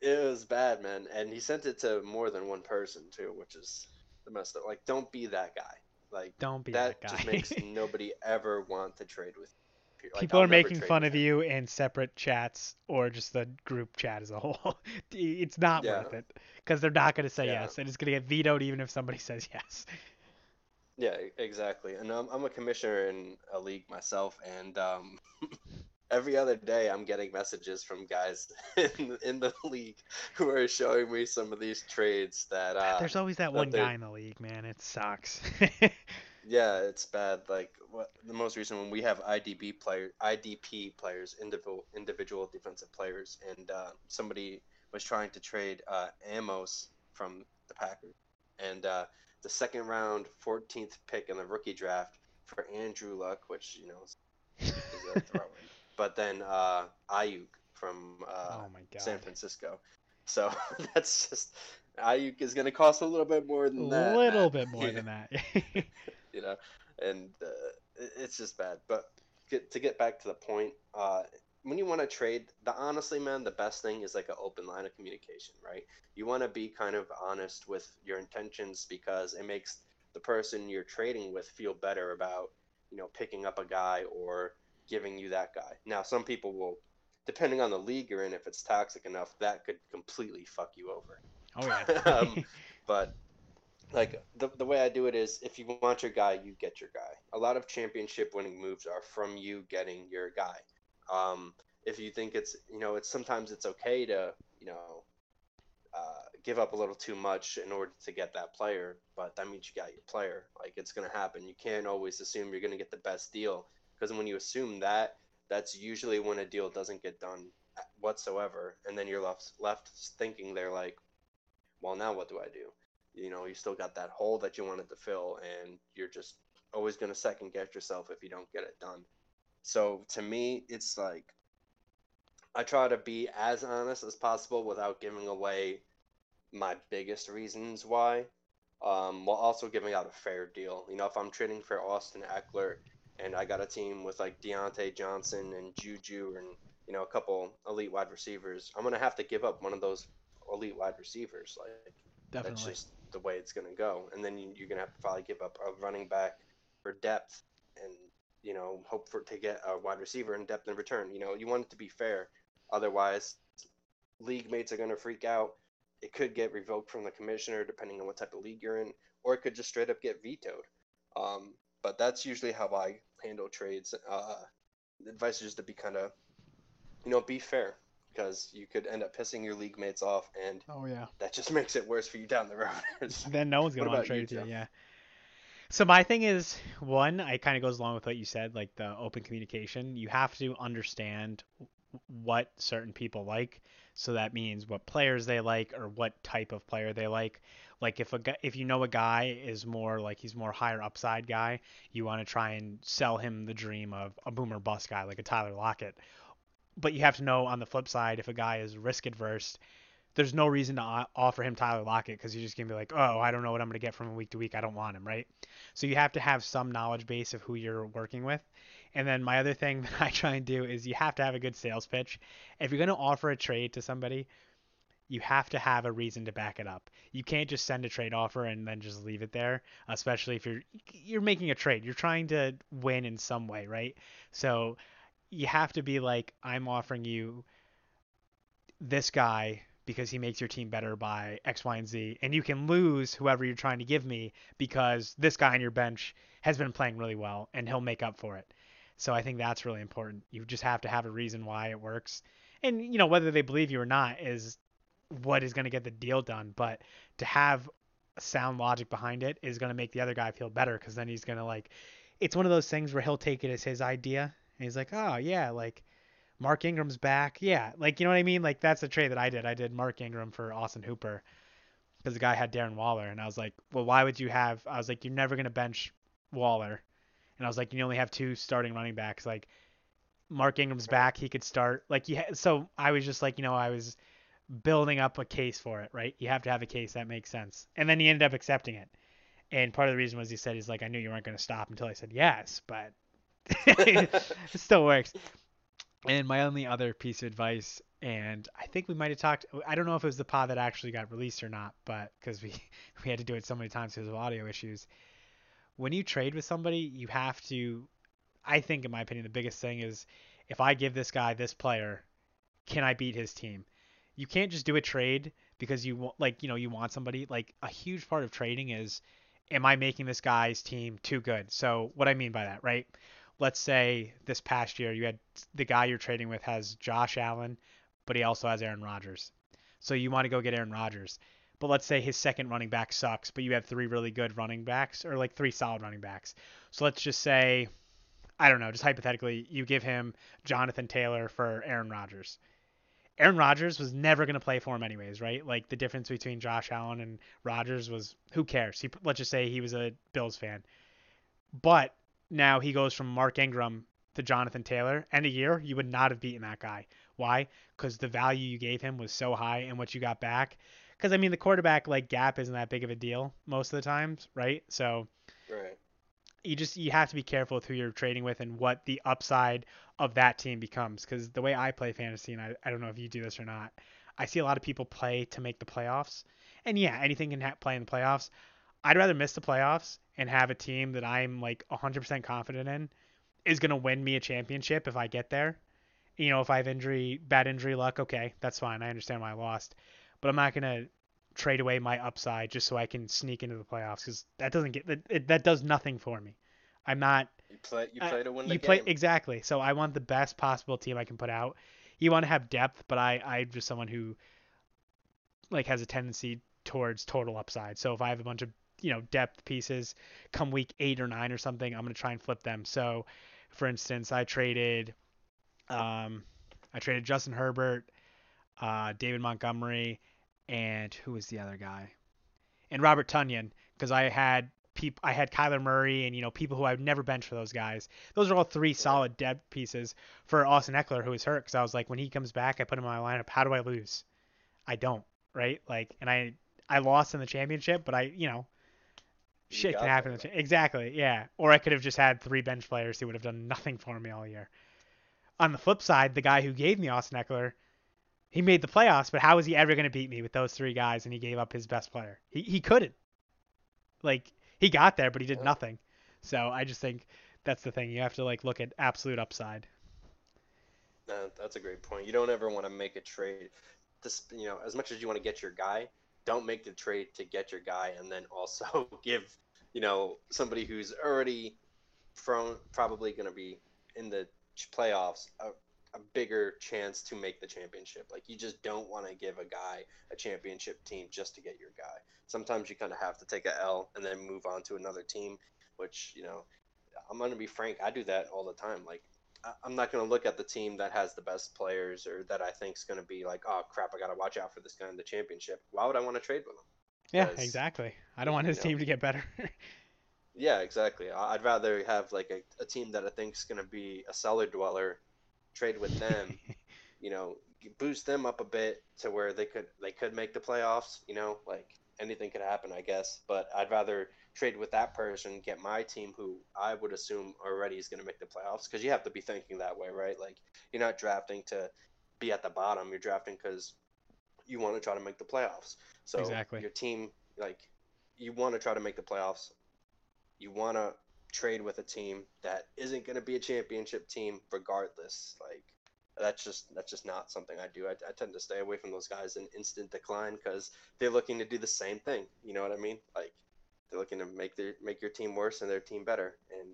it was bad, man. And he sent it to more than one person too, which is the up. Like, don't be that guy. Like don't be that, that just makes [LAUGHS] nobody ever want to trade with. You. Like, People I'll are making fun of you in separate chats or just the group chat as a whole. [LAUGHS] it's not yeah. worth it because they're not going to say yeah. yes, and it's going to get vetoed even if somebody says [LAUGHS] yes. Yeah, exactly. And I'm, I'm a commissioner in a league myself, and um, every other day I'm getting messages from guys [LAUGHS] in, in the league [LAUGHS] who are showing me some of these trades that uh, there's always that one guy in the league, man. It sucks. [LAUGHS] Yeah, it's bad. Like what the most recent one we have IDB player IDP players, individual individual defensive players, and uh, somebody was trying to trade uh, Amos from the Packers, and uh, the second round, 14th pick in the rookie draft for Andrew Luck, which you know is, is a throw but then uh, Aiyuk from uh, Oh. San Francisco. So [LAUGHS] that's just Aiyuk is going to cost a little bit more A than that. little bit [LAUGHS] more than that. you know, and uh, it's just bad. But get, to get back to the point, uh, when you want to trade, the honestly, man, the best thing is like an open line of communication, right? You want to be kind of honest with your intentions because it makes the person you're trading with feel better about, you know, picking up a guy or giving you that guy. Now, some people will, depending on the league you're in, if it's toxic enough, that could completely fuck you over. oh yeah. [LAUGHS] Um, [LAUGHS] but like the, the way I do it is if you want your guy, you get your guy. A lot of championship winning moves are from you getting your guy. Um, if you think it's you know it's sometimes it's okay to you know uh, give up a little too much in order to get that player, but that means you got your player. Like it's gonna happen. You can't always assume you're gonna get the best deal because when you assume that, that's usually when a deal doesn't get done whatsoever, and then you're left left thinking they're like, well now what do I do? You know, you still got that hole that you wanted to fill, and you're just always gonna second guess yourself if you don't get it done. So to me, it's like I try to be as honest as possible without giving away my biggest reasons why, um, while also giving out a fair deal. You know, if I'm trading for Austin Ekeler and I got a team with like Diontae Johnson and Juju and you know a couple elite wide receivers, I'm gonna have to give up one of those elite wide receivers. Like that's just the way it's gonna go. And then you, you're gonna have to probably give up a running back for depth and you know hope for to get a wide receiver in depth in return. You know, you want it to be fair. Otherwise, league mates are gonna freak out. It could get revoked from the commissioner depending on what type of league you're in, or it could just straight up get vetoed. Um, but that's usually how I handle trades. Uh, the advice is just to be kind of, you know, be fair because you could end up pissing your league mates off, and Oh yeah. that just [LAUGHS] makes it worse for you down the road. [LAUGHS] Then no one's gonna want to trade you. Yeah. So my thing is one, I kind of goes along with what you said, like the open communication. You have to understand what certain people like. So that means what players they like or what type of player they like. Like if a guy, if you know a guy is more like he's more higher upside guy, you want to try and sell him the dream of a boomer bust guy like a Tyler Lockett. But you have to know on the flip side if a guy is risk adverse, there's no reason to offer him Tyler Lockett because you're just gonna be like, oh, I don't know what I'm gonna get from week to week. I don't want him, right? So you have to have some knowledge base of who you're working with. And then my other thing [LAUGHS] that I try and do is you have to have a good sales pitch. If you're gonna offer a trade to somebody, you have to have a reason to back it up. You can't just send a trade offer and then just leave it there, especially if you're you're making a trade. You're trying to win in some way, right? So you have to be like, I'm offering you this guy because he makes your team better by X, Y, and Z, and you can lose whoever you're trying to give me because this guy on your bench has been playing really well and he'll make up for it. So I think that's really important. You just have to have a reason why it works. And you know whether they believe you or not is what is going to get the deal done, but to have sound logic behind it is going to make the other guy feel better cuz then he's going to like it's one of those things where he'll take it as his idea and he's like, "Oh, yeah, like Mark Ingram's back. Yeah, like you know what I mean? Like that's the trade that I did. I did Mark Ingram for Austin Hooper because the guy had Darren Waller, and I was like, well, why would you have? I was like, you're never gonna bench Waller, and I was like, you only have two starting running backs. Like Mark Ingram's back, he could start. Like yeah so I was just like, you know, I was building up a case for it, right? You have to have a case that makes sense, and then he ended up accepting it. And part of the reason was he said he's like, I knew you weren't gonna stop until I said yes, but [LAUGHS] it still works. And my only other piece of advice, and I think we might have talked. I don't know if it was the pod that actually got released or not, but because we [LAUGHS] we had to do it so many times because of audio issues. When you trade with somebody, you have to. I think, in my opinion, the biggest thing is if I give this guy this player, can I beat his team? You can't just do a trade because you want, like, you know, you want somebody. Like a huge part of trading is, am I making this guy's team too good? So what I mean by that, right? let's say this past year you had the guy you're trading with has Josh Allen, but he also has Aaron Rodgers. So you want to go get Aaron Rodgers. but let's say his second running back sucks, but you have three really good running backs or like three solid running backs. So let's just say, I don't know, just hypothetically, you give him Jonathan Taylor for Aaron Rodgers. Aaron Rodgers was never going to play for him anyways, right? Like the difference between Josh Allen and Rodgers was who cares? He let's just say he was a Bills fan. But now he goes from Mark Ingram to Jonathan Taylor, and a year you would not have beaten that guy. Why? Because the value you gave him was so high, and what you got back. Because I mean, the quarterback like gap isn't that big of a deal most of the times, right? So, right. You just you have to be careful with who you're trading with and what the upside of that team becomes. Because the way I play fantasy, and I, I don't know if you do this or not, I see a lot of people play to make the playoffs, and yeah, anything can ha- play in the playoffs. I'd rather miss the playoffs and have a team that I'm like 100% confident in is going to win me a championship if I get there. You know, if I have injury, bad injury luck, okay, that's fine. I understand why I lost. But I'm not going to trade away my upside just so I can sneak into the playoffs because that doesn't get that, it, that does nothing for me. I'm not. You play. You play to win the you game. play exactly. So I want the best possible team I can put out. You want to have depth, but I I'm just someone who like has a tendency towards total upside. So if I have a bunch of you know depth pieces come week eight or nine or something, I'm gonna try and flip them. So, for instance, I traded, um, I traded Justin Herbert, uh, David Montgomery, and who was the other guy? And Robert Tonyan, because I had people, I had Kyler Murray and you know people who I've never benched for those guys. Those are all three solid depth pieces for Austin Ekeler, who was hurt. Because I was like, when he comes back, I put him in my lineup. How do I lose? I don't, right? Like, and I I lost in the championship, but I you know shit can happen. There, exactly, yeah. Or I could have just had three bench players who would have done nothing for me all year. On the flip side, the guy who gave me Austin Ekeler, he made the playoffs, but how was he ever going to beat me with those three guys? And he gave up his best player. He he couldn't. Like he got there, but he did yeah. nothing. So I just think that's the thing. You have to like look at absolute upside. That's a great point. You don't ever want to make a trade. This, you know, as much as you want to get your guy, don't make the trade to get your guy and then also [LAUGHS] give you know somebody who's already from probably going to be in the playoffs a, a bigger chance to make the championship like you just don't want to give a guy a championship team just to get your guy sometimes you kind of have to take a l and then move on to another team which you know i'm going to be frank i do that all the time like I'm not going to look at the team that has the best players or that I think is going to be like, oh crap, I got to watch out for this guy in the championship. Why would I want to trade with him? Yeah, exactly. I don't want his team know, to get better. yeah, exactly. I'd rather have like a, a team that I think is going to be a cellar dweller, trade with them, [LAUGHS] you know, boost them up a bit to where they could they could make the playoffs. You know, like anything could happen, I guess. But I'd rather trade with that person, get my team, who I would assume already is going to make the playoffs, because you have to be thinking that way, right? Like you're not drafting to be at the bottom. You're drafting because you want to try to make the playoffs. So exactly. your team, like, you want to try to make the playoffs. You want to trade with a team that isn't going to be a championship team, regardless. Like that's just that's just not something I do. I, I tend to stay away from those guys in instant decline because they're looking to do the same thing. You know what I mean? Like they're looking to make their make your team worse and their team better, and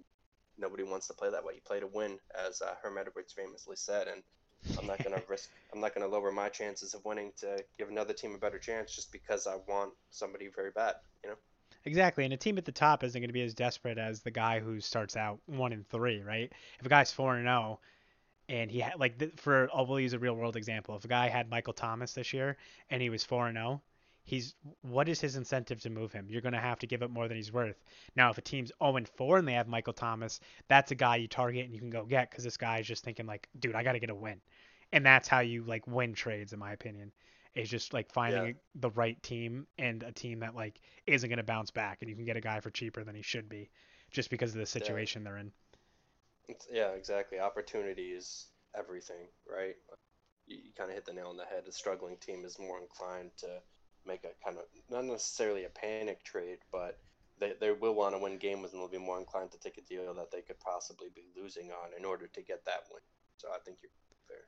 nobody wants to play that way. You play to win, as uh, Herm Edwards famously said, and I'm not going [LAUGHS] to risk. I'm not going to lower my chances of winning to give another team a better chance just because I want somebody very bad. You know. Exactly, and a team at the top isn't going to be as desperate as the guy who starts out one and three, right? If a guy's four and zero, oh and he had like for I'll will use a real world example. If a guy had Michael Thomas this year and he was four and zero, oh, he's what is his incentive to move him? You're going to have to give up more than he's worth. Now, if a team's 0 and 4 and they have Michael Thomas, that's a guy you target and you can go get because this guy is just thinking like, dude, I got to get a win, and that's how you like win trades, in my opinion. Is just like finding yeah. the right team and a team that like isn't going to bounce back, and you can get a guy for cheaper than he should be, just because of the situation yeah. they're in. Yeah, exactly. Opportunity is everything, right? You, you kind of hit the nail on the head. A struggling team is more inclined to make a kind of not necessarily a panic trade, but they, they will want to win games and they'll be more inclined to take a deal that they could possibly be losing on in order to get that win. So I think you're fair.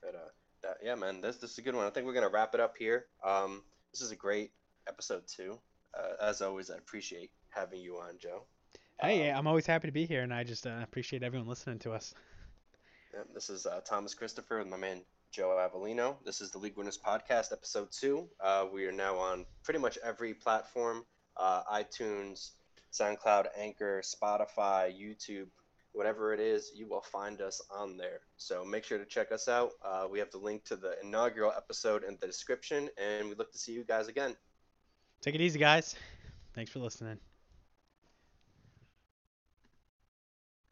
But uh, that, yeah, man, this this is a good one. I think we're gonna wrap it up here. Um, this is a great episode too. Uh, as always, I appreciate having you on, Joe. Hey, um, I'm always happy to be here, and I just uh, appreciate everyone listening to us. Yeah, this is uh, Thomas Christopher with my man Joe Avellino. This is the League Winners Podcast, episode two. Uh, we are now on pretty much every platform uh, iTunes, SoundCloud, Anchor, Spotify, YouTube, whatever it is, you will find us on there. So make sure to check us out. Uh, we have the link to the inaugural episode in the description, and we look to see you guys again. Take it easy, guys. Thanks for listening.